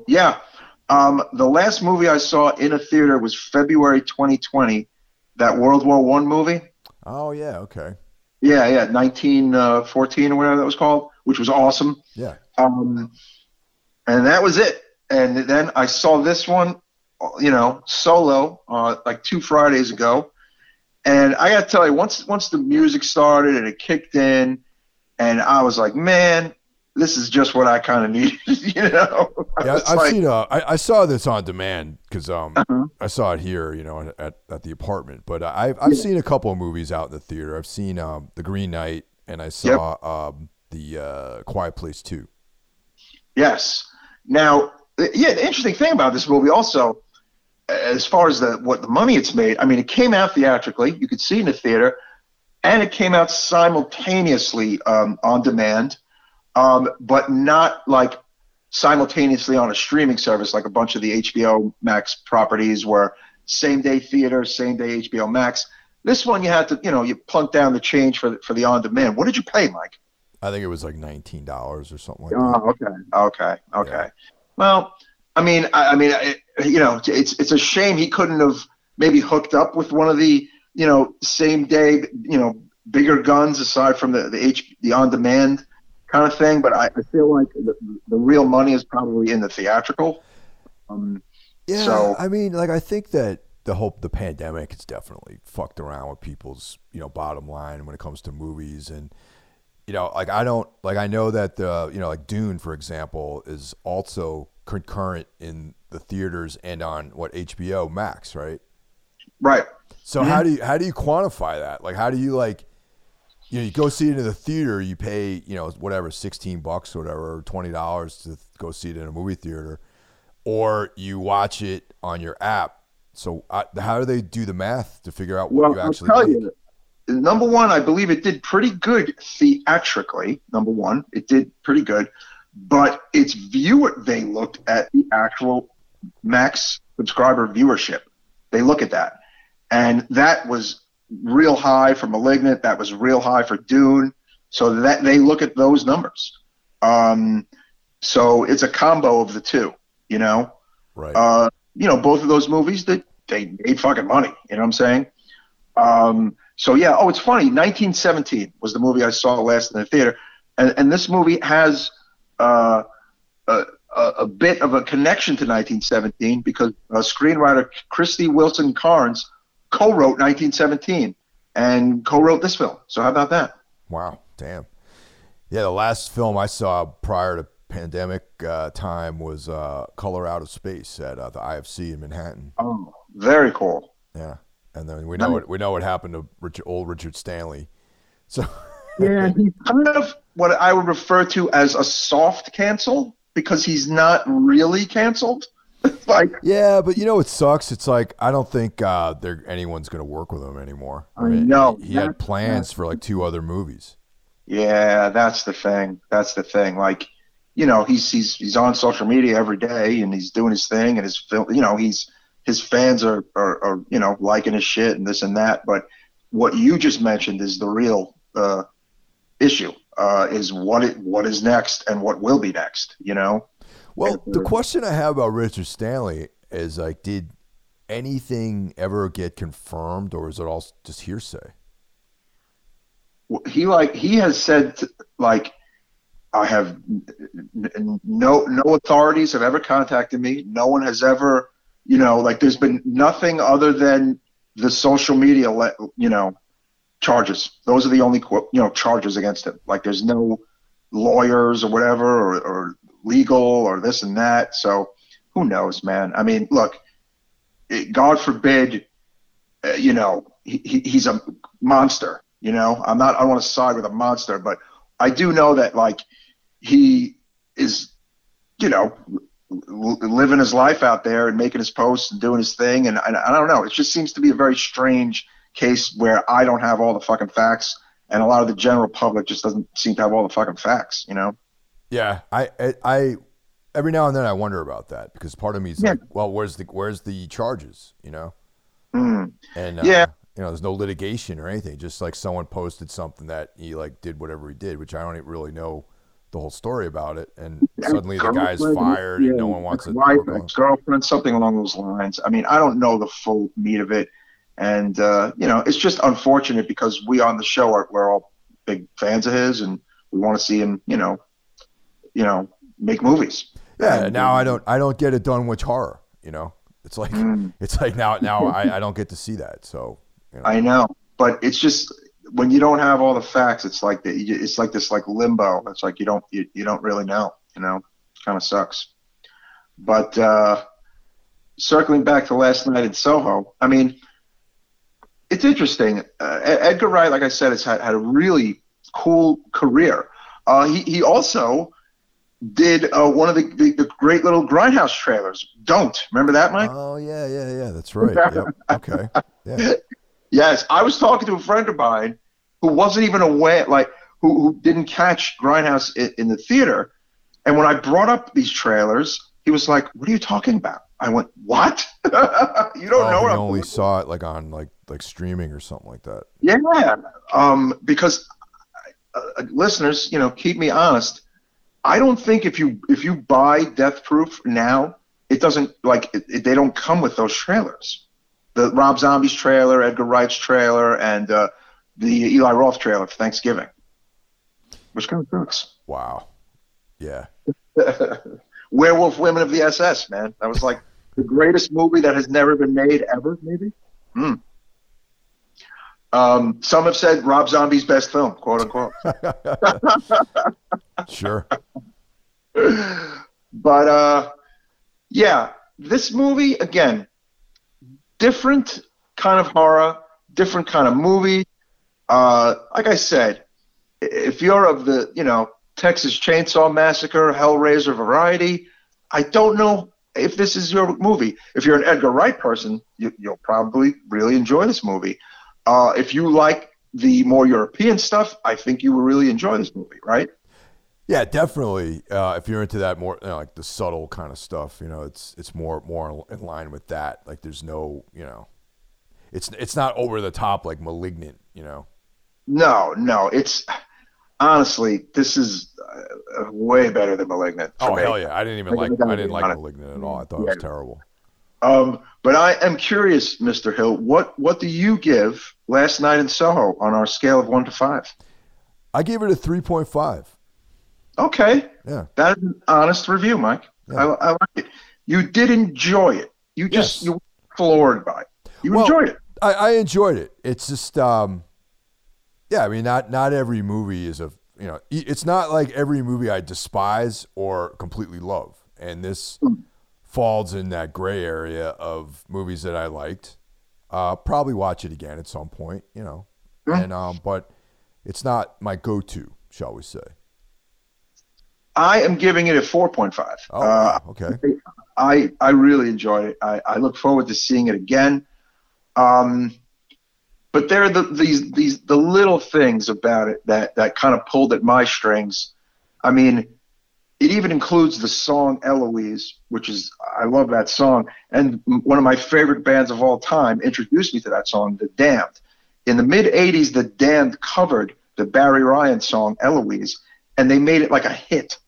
Yeah. Um, the last movie I saw in a theater was February 2020, that World War One movie. Oh yeah, okay. Yeah, yeah, 1914 uh, or whatever that was called, which was awesome. Yeah. Um, and that was it and then I saw this one, you know, solo uh, like two Fridays ago, and I got to tell you, once once the music started and it kicked in, and I was like, man, this is just what I kind of *laughs* needed, you know. Yeah, I've like, seen. Uh, I, I saw this on demand because um, uh-huh. I saw it here, you know, at, at the apartment. But I've I've yeah. seen a couple of movies out in the theater. I've seen um, The Green Knight, and I saw yep. um, the uh, Quiet Place Two. Yes. Now yeah, the interesting thing about this movie also, as far as the what the money it's made, I mean, it came out theatrically. You could see in the theater, and it came out simultaneously um, on demand, um, but not like simultaneously on a streaming service like a bunch of the HBO Max properties where same day theater, same day HBO Max. This one you had to, you know, you plunk down the change for the, for the on demand. What did you pay, Mike? I think it was like nineteen dollars or something like oh, that. okay, okay, okay. Yeah. Well, I mean, I, I mean, it, you know, it's it's a shame he couldn't have maybe hooked up with one of the, you know, same day, you know, bigger guns aside from the the H the on demand kind of thing. But I, I feel like the, the real money is probably in the theatrical. Um, yeah, so, I mean, like I think that the hope the pandemic has definitely fucked around with people's you know bottom line when it comes to movies and you know like I don't like I know that the you know like Dune for example is also concurrent in the theaters and on what HBO Max right right so mm-hmm. how do you how do you quantify that like how do you like you know you go see it in the theater you pay you know whatever 16 bucks or whatever or 20 dollars to go see it in a movie theater or you watch it on your app so uh, how do they do the math to figure out what well, you actually? I'll tell you, number one, I believe it did pretty good theatrically. Number one, it did pretty good, but its viewer they looked at the actual max subscriber viewership. They look at that, and that was real high for *Malignant*. That was real high for *Dune*. So that they look at those numbers. Um, so it's a combo of the two, you know. Right. Uh, you know, both of those movies that they made fucking money. You know what I'm saying? Um, so yeah. Oh, it's funny. 1917 was the movie I saw last in the theater, and, and this movie has uh, a, a, bit of a connection to 1917 because uh, screenwriter Krysty Wilson-Cairns co-wrote 1917 and co-wrote this film. So how about that? Wow, damn. Yeah, the last film I saw prior to pandemic uh, time was uh, Color Out of Space at uh, the IFC in Manhattan. Oh, very cool. Yeah, and then we know what we know what happened to Richard, old Richard Stanley. So *laughs* yeah, he's kind of what I would refer to as a soft cancel because he's not really canceled. *laughs* like yeah, but you know it sucks. It's like I don't think uh, there anyone's going to work with him anymore. I, mean, know he, he had plans for like two other movies. Yeah, that's the thing. That's the thing. Like you know, he's he's he's on social media every day and he's doing his thing and his film. You know, he's his fans are, are, are you know liking his shit and this and that. But what you just mentioned is the real uh, issue. Uh, is what it what is next and what will be next. You know. Well, the question I have about Richard Stanley is like, did anything ever get confirmed, or is it all just hearsay? He like he has said like I have no no authorities have ever contacted me. No one has ever, you know, like there's been nothing other than the social media, you know, charges. Those are the only you know charges against him. Like there's no lawyers or whatever or, or legal or this and that. So who knows, man? I mean, look, God forbid, uh, you know, he, he's a monster. You know, I'm not. I don't want to side with a monster, but I do know that like he is, you know, living his life out there and making his posts and doing his thing. And, and I don't know. It just seems to be a very strange case where I don't have all the fucking facts, and a lot of the general public just doesn't seem to have all the fucking facts. You know? Yeah, I, I, I every now and then I wonder about that because part of me is yeah. like, well, where's the where's the charges? You know? Mm. And uh, yeah. You know, there's no litigation or anything. Just like someone posted something that he like did whatever he did, which I don't really know the whole story about it, and suddenly the guy's fired yeah, and no one wants to. Wife, girlfriend, something along those lines. I mean, I don't know the full meat of it, and uh, you know, it's just unfortunate because we on the show are we're all big fans of his, and we want to see him, you know, you know, make movies. Yeah. And, now I don't I don't get it done with horror. You know, it's like mm. it's like now now I, I don't get to see that. So you know. I know, but it's just when you don't have all the facts, it's like the, it's like this like limbo. It's like you don't you, you don't really know. You know, kind of sucks. But uh, circling back to last night in Soho, I mean, it's interesting. Uh, Edgar Wright, like I said, has had, had a really cool career. Uh, he he also did uh, one of the, the, the, great little Grindhouse trailers. Don't remember that, Mike? Oh yeah, yeah, yeah. That's right. yep. *laughs* Okay. Yeah. Yes, I was talking to a friend of mine who wasn't even aware, like who, who didn't catch Grindhouse in, in the theater, and when I brought up these trailers, he was like, "What are you talking about?" I went, "What? *laughs* you don't oh, know?" I only saw it like on like like streaming or something like that. Yeah, um, because uh, uh, listeners, you know, keep me honest. I don't think if you if you buy Death Proof now, it doesn't like it, it, they don't come with those trailers. The Rob Zombie's trailer, Edgar Wright's trailer, and uh, the Eli Roth trailer for Thanksgiving, which kind of sucks. Wow. Yeah. *laughs* Werewolf Women of the SS, man. That was like the greatest movie that has never been made ever, maybe. Mm. Um, some have said Rob Zombie's best film, quote unquote. *laughs* sure. *laughs* But uh, yeah, this movie again, different kind of horror, different kind of movie. Uh, like I said, if you're of the you know Texas Chainsaw Massacre, Hellraiser variety, I don't know if this is your movie. If you're an Edgar Wright person, you, will probably really enjoy this movie. Uh, if you like the more European stuff, I think you will really enjoy this movie, right? Yeah, definitely. Uh, if you're into that more, you know, like the subtle kind of stuff, you know, it's it's more more in line with that. Like, there's no, you know, it's it's not over the top like malignant, you know. No, no, it's honestly, this is uh, way better than Malignant. Oh me. hell yeah! I didn't even like I didn't like Malignant at all. I thought yeah. it was terrible. Um, but I am curious, Mr. Hill, what what do you give Last Night in Soho on our scale of one to five? I gave it a three point five. Okay. Yeah. That is an honest review, Mike. Yeah. I, I like it. You did enjoy it. You just yes. you were floored by it. You well, enjoyed it. I, I enjoyed it. It's just um, yeah, I mean, not not every movie is a you know, it's not like every movie I despise or completely love, and this mm. falls in that gray area of movies that I liked. Uh, probably watch it again at some point, you know, mm. and um, but it's not my go-to, shall we say? I am giving it a four point five. Oh, uh, okay. I I really enjoyed it. I, I look forward to seeing it again. Um, but there are the, these these the little things about it that that kind of pulled at my strings. I mean, it even includes the song Eloise, which is I love that song, and one of my favorite bands of all time introduced me to that song, The Damned. In the mid '80s, The Damned covered the Barry Ryan song Eloise, and they made it like a hit.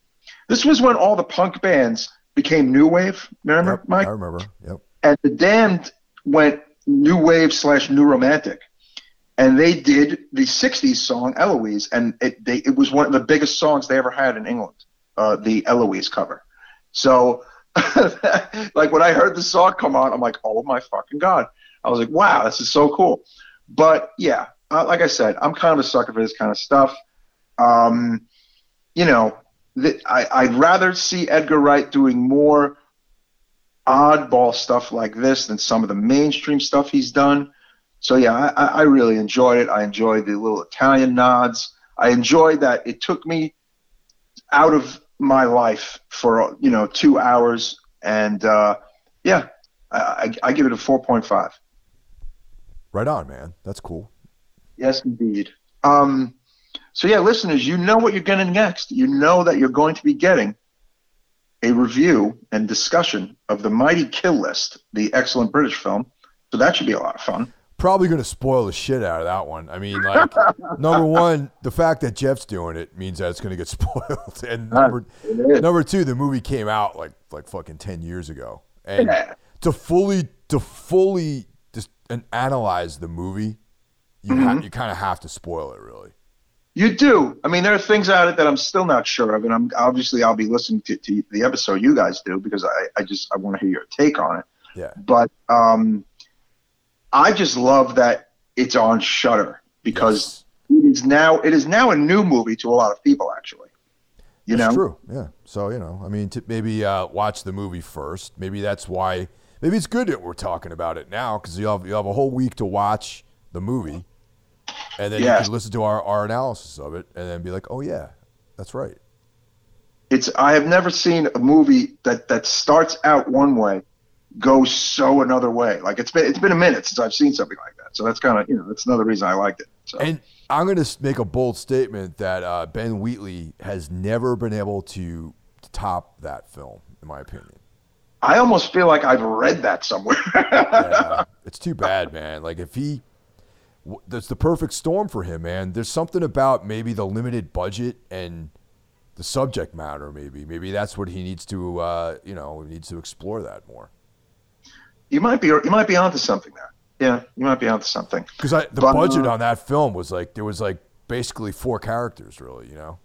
This was when all the punk bands became new wave. Remember, yep, Mike? I remember. Yep. And The Damned went new wave slash new romantic and they did the '60s song Eloise, and it they, it was one of the biggest songs they ever had in England, uh, the Eloise cover. So, *laughs* like when I heard the song come on, I'm like, oh my fucking god! I was like, wow, this is so cool. But yeah, uh, like I said, I'm kind of a sucker for this kind of stuff. Um, you know, the, I, I'd rather see Edgar Wright doing more oddball stuff like this than some of the mainstream stuff he's done. So yeah, I, I really enjoyed it. I enjoyed the little Italian nods. I enjoyed that it took me out of my life for you know two hours, and uh, yeah, I, I, give it a four point five. Right on, man. That's cool. Yes, indeed. Um, so yeah, listeners, you know what you're getting next. You know that you're going to be getting a review and discussion of the Mighty Kill List, the excellent British film. So that should be a lot of fun probably going to spoil the shit out of that one. I mean, like *laughs* number one, the fact that Jeff's doing it means that it's going to get *laughs* spoiled, and number number two, the movie came out like like fucking ten years ago, and yeah. to fully to fully just and analyze the movie, you mm-hmm. ha- you kind of have to spoil it, really. You do. I mean, there are things out of it that I'm still not sure of, and I'm obviously I'll be listening to, to the episode you guys do because I, I just I want to hear your take on it. Yeah. But um, I just love that it's on Shudder because yes. it is now it is now a new movie to a lot of people actually. You that's know, true. Yeah. So you know, I mean, to maybe uh, watch the movie first. Maybe that's why. Maybe it's good that we're talking about it now because you have you have a whole week to watch the movie, and then yes. you can listen to our, our analysis of it, and then be like, oh yeah, that's right. It's I have never seen a movie that that starts out one way go so another way. Like it's been it's been a minute since I've seen something like that. So that's kind of you know that's another reason I liked it. So. And I'm going to make a bold statement that uh, Ben Wheatley has never been able to, to top that film, in my opinion. I almost feel like I've read that somewhere. *laughs* yeah, it's too bad, man. Like if he, that's the perfect storm for him, man. There's something about maybe the limited budget and the subject matter. Maybe, maybe that's what he needs to, uh, you know, needs to explore that more. You might be, you might be onto something there. Yeah, you might be onto something. Because the but, budget uh, on that film was like there was like basically four characters, really. You know.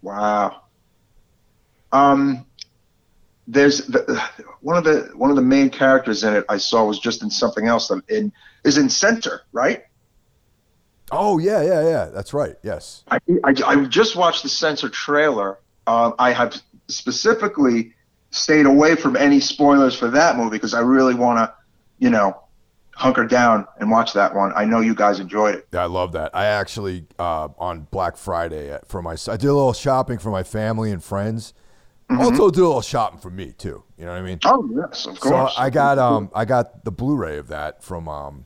Wow. Um, there's the, one of the one of the main characters in it I saw was just in something else that in is in Censor, right? Oh yeah, yeah, yeah. That's right. Yes. I I, I just watched the Censor trailer. Uh, I have specifically stayed away from any spoilers for that movie because I really want to, you know, hunker down and watch that one. I know you guys enjoyed it. Yeah, I love that. I actually uh, on Black Friday uh, for my I did a little shopping for my family and friends Mm-hmm. Also, do a little shopping for me too. You know what I mean? Oh yes, of course. So I got um I got the Blu-ray of that from um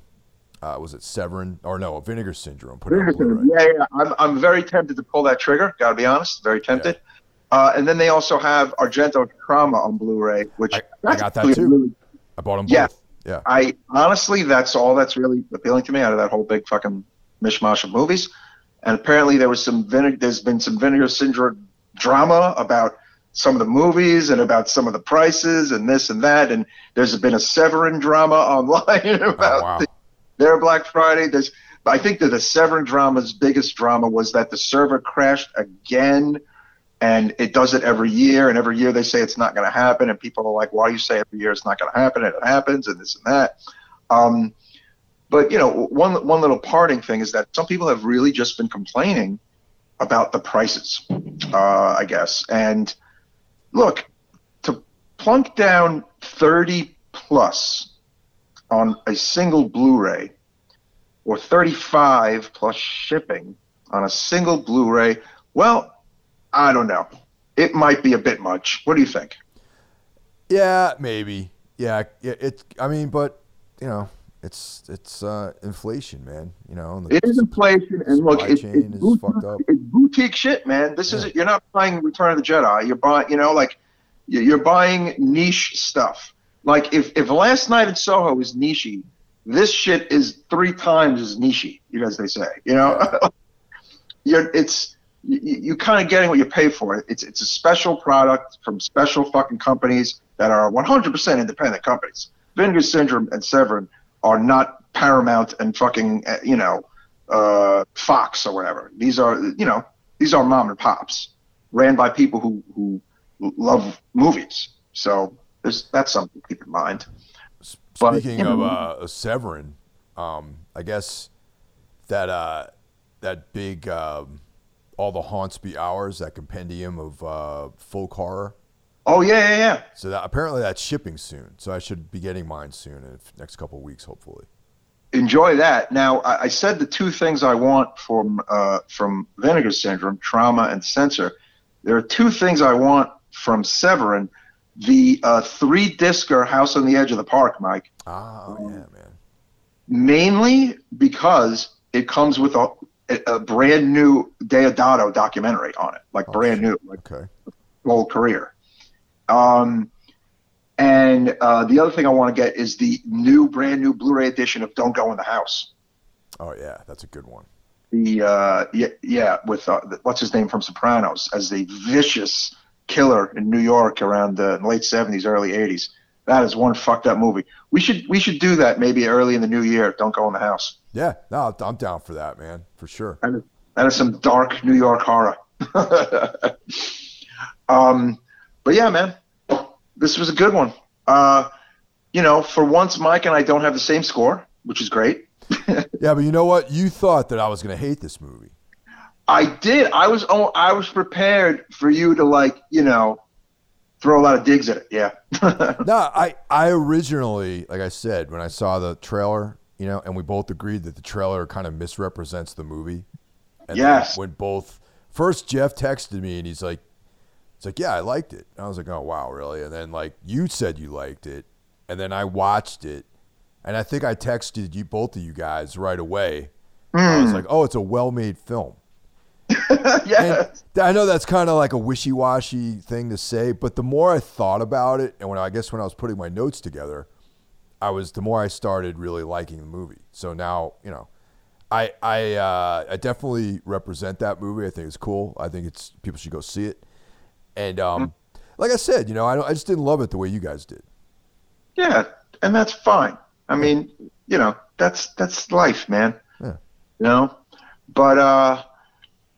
uh, was it Severin or no Vinegar Syndrome? Put Vinegar Syndrome. Yeah, yeah. I'm I'm very tempted to pull that trigger. Got to be honest, very tempted. Yeah. Uh, and then they also have Argento Trauma on Blu-ray, which I, I got that too. Really, I bought them both. Yeah. Yeah. I honestly, that's all that's really appealing to me out of that whole big fucking mishmash of movies. And apparently, there was some vinegar. There's been some Vinegar Syndrome drama about some of the movies and about some of the prices and this and that. And there's been a Severin drama *laughs* online about oh, wow. the, their Black Friday. There's, I think that the Severin drama's biggest drama was that the server crashed again, and it does it every year. And every year they say it's not going to happen, and people are like, "Why do you say every year it's not going to happen?" And it happens, and this and that. Um, but you know, one one little parting thing is that some people have really just been complaining about the prices, uh, I guess, and look, to plunk down 30 plus on a single Blu-ray or 35 plus shipping on a single Blu-ray, well, I don't know. It might be a bit much. What do you think? Yeah, maybe. Yeah, it. I mean, but you know, it's it's uh, inflation, man. You know, it is inflation, and look, it, it's, boutique, it's boutique shit, man. This yeah. is you're not buying Return of the Jedi. You're buying, you know, like you're buying niche stuff. Like if if Last Night in Soho is nichey, this shit is three times as nichey, as they say. You know, *laughs* you're it's you, you kind of getting what you pay for. It's it's a special product from special fucking companies that are 100% independent companies. Vinegar Syndrome and Severin are not Paramount and fucking uh, you know uh, Fox or whatever. These are you know these are mom and pops ran by people who who love movies. So there's that's something to keep in mind. Speaking but, of uh, Severin, um, I guess that uh, that big um, all the haunts be ours that compendium of uh, folk horror. Oh yeah, yeah, yeah. So that apparently that's shipping soon. So I should be getting mine soon in the next couple weeks, hopefully. Enjoy that. Now I, I, said the two things I want from uh, from Vinegar Syndrome, trauma and censor. There are two things I want from Severin, the uh, three discer House on the Edge of the Park, Mike. Oh, yeah, man. Mainly because it comes with a, a brand new Deodato documentary on it, like oh, brand new, like okay. whole career. Um, and uh, the other thing I want to get is the new, brand new Blu-ray edition of Don't Go in the House. Oh yeah, that's a good one. The uh, yeah, yeah, with uh, what's his name from Sopranos as the vicious killer in New York around the late '70s, early '80s. That is one fucked up movie. We should we should do that maybe early in the new year. Don't go in the house. Yeah, no, I'm down for that, man, for sure. That is, that is some dark New York horror. *laughs* um, but yeah, man, this was a good one. Uh, you know, for once, Mike and I don't have the same score, which is great. *laughs* yeah, but you know what? You thought that I was going to hate this movie. I did. I was oh, I was prepared for you to like, you know, throw a lot of digs at it. Yeah. *laughs* no, I I originally, like I said, when I saw the trailer, you know, and we both agreed that the trailer kind of misrepresents the movie. And yes. When both first Jeff texted me and he's like, it's like, yeah, I liked it. And I was like, oh wow, really? And then like you said you liked it, and then I watched it, and I think I texted you both of you guys right away. Mm. I was hmm. like, oh, it's a well-made film *laughs* yeah. And I know that's kind of like a wishy-washy thing to say, but the more I thought about it, and when I guess when I was putting my notes together, I was the more I started really liking the movie. So now, you know, I I uh, I definitely represent that movie. I think it's cool. I think it's people should go see it. And um, mm-hmm. like I said, you know, I I just didn't love it the way you guys did. Yeah, and that's fine. I mean, you know, that's that's life, man. Yeah. You know, but uh,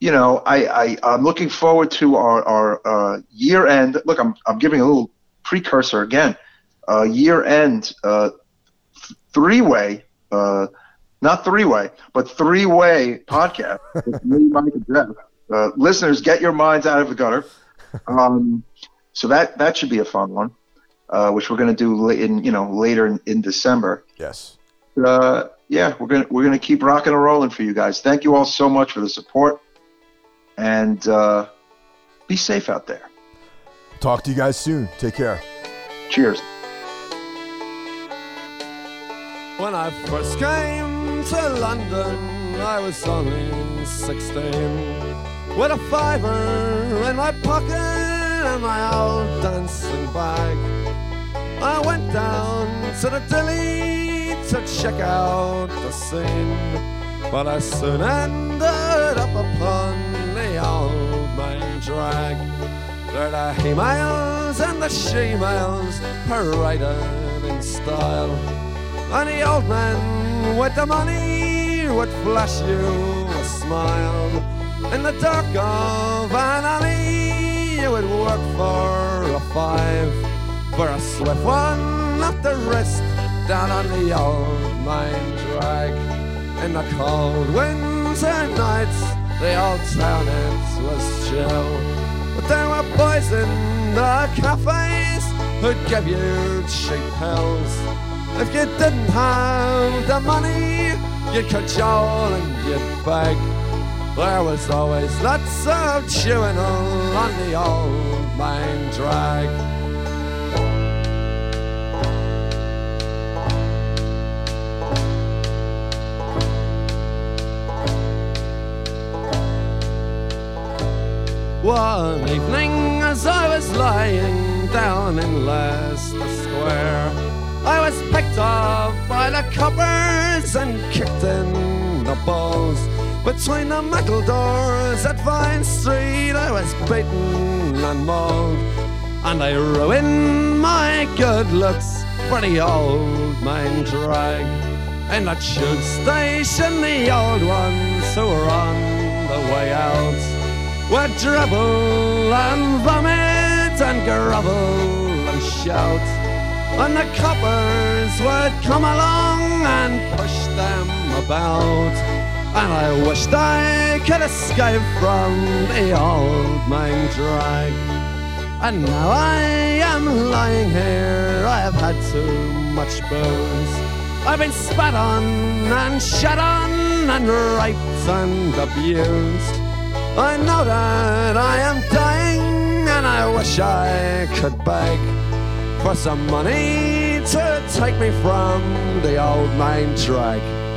you know, I, I I'm looking forward to our our uh, year end. Look, I'm I'm giving a little precursor again. Uh, year end uh, three way, uh, not three way, but three way podcast *laughs* with me, Mike, and Jeff. Uh, listeners, get your minds out of the gutter. Um, so that that should be a fun one, uh, which we're going to do in you know later in, in December. Yes. Uh, yeah, we're gonna we're gonna keep rocking and rolling for you guys. Thank you all so much for the support, and uh, be safe out there. Talk to you guys soon. Take care. Cheers. When I first came to London, I was only 16. With a fiver in my pocket and my old dancing bag, I went down to the dilly to check out the scene. But I soon ended up upon the old main drag. There the he-males and the she-males paraded in style. And the old man with the money would flash you a smile. In the dark of an alley, you would work for a five. For a swift one up the wrist down on the old main drag. In the cold winter nights, the old town it was chill. But there were boys in the cafes who'd give you cheap pills. If you didn't have the money, you'd cajole and you'd beg. There was always lots of chewing on the old main drag. One evening, as I was lying down in Leicester Square, I was picked up by the coppers and kicked in the balls. Between the metal doors at Vine Street, I was beaten and mauled, and I ruined my good looks for the old main drag. In the tube station, the old ones who were on the way out would dribble and vomit and grovel and shout. And the coppers would come along and push them about. And I wished I could escape from the old main drag. And now I am lying here, I have had too much booze. I've been spat on and shut on and raped and abused. I know that I am dying and I wish I could beg for some money to take me from the old main drag.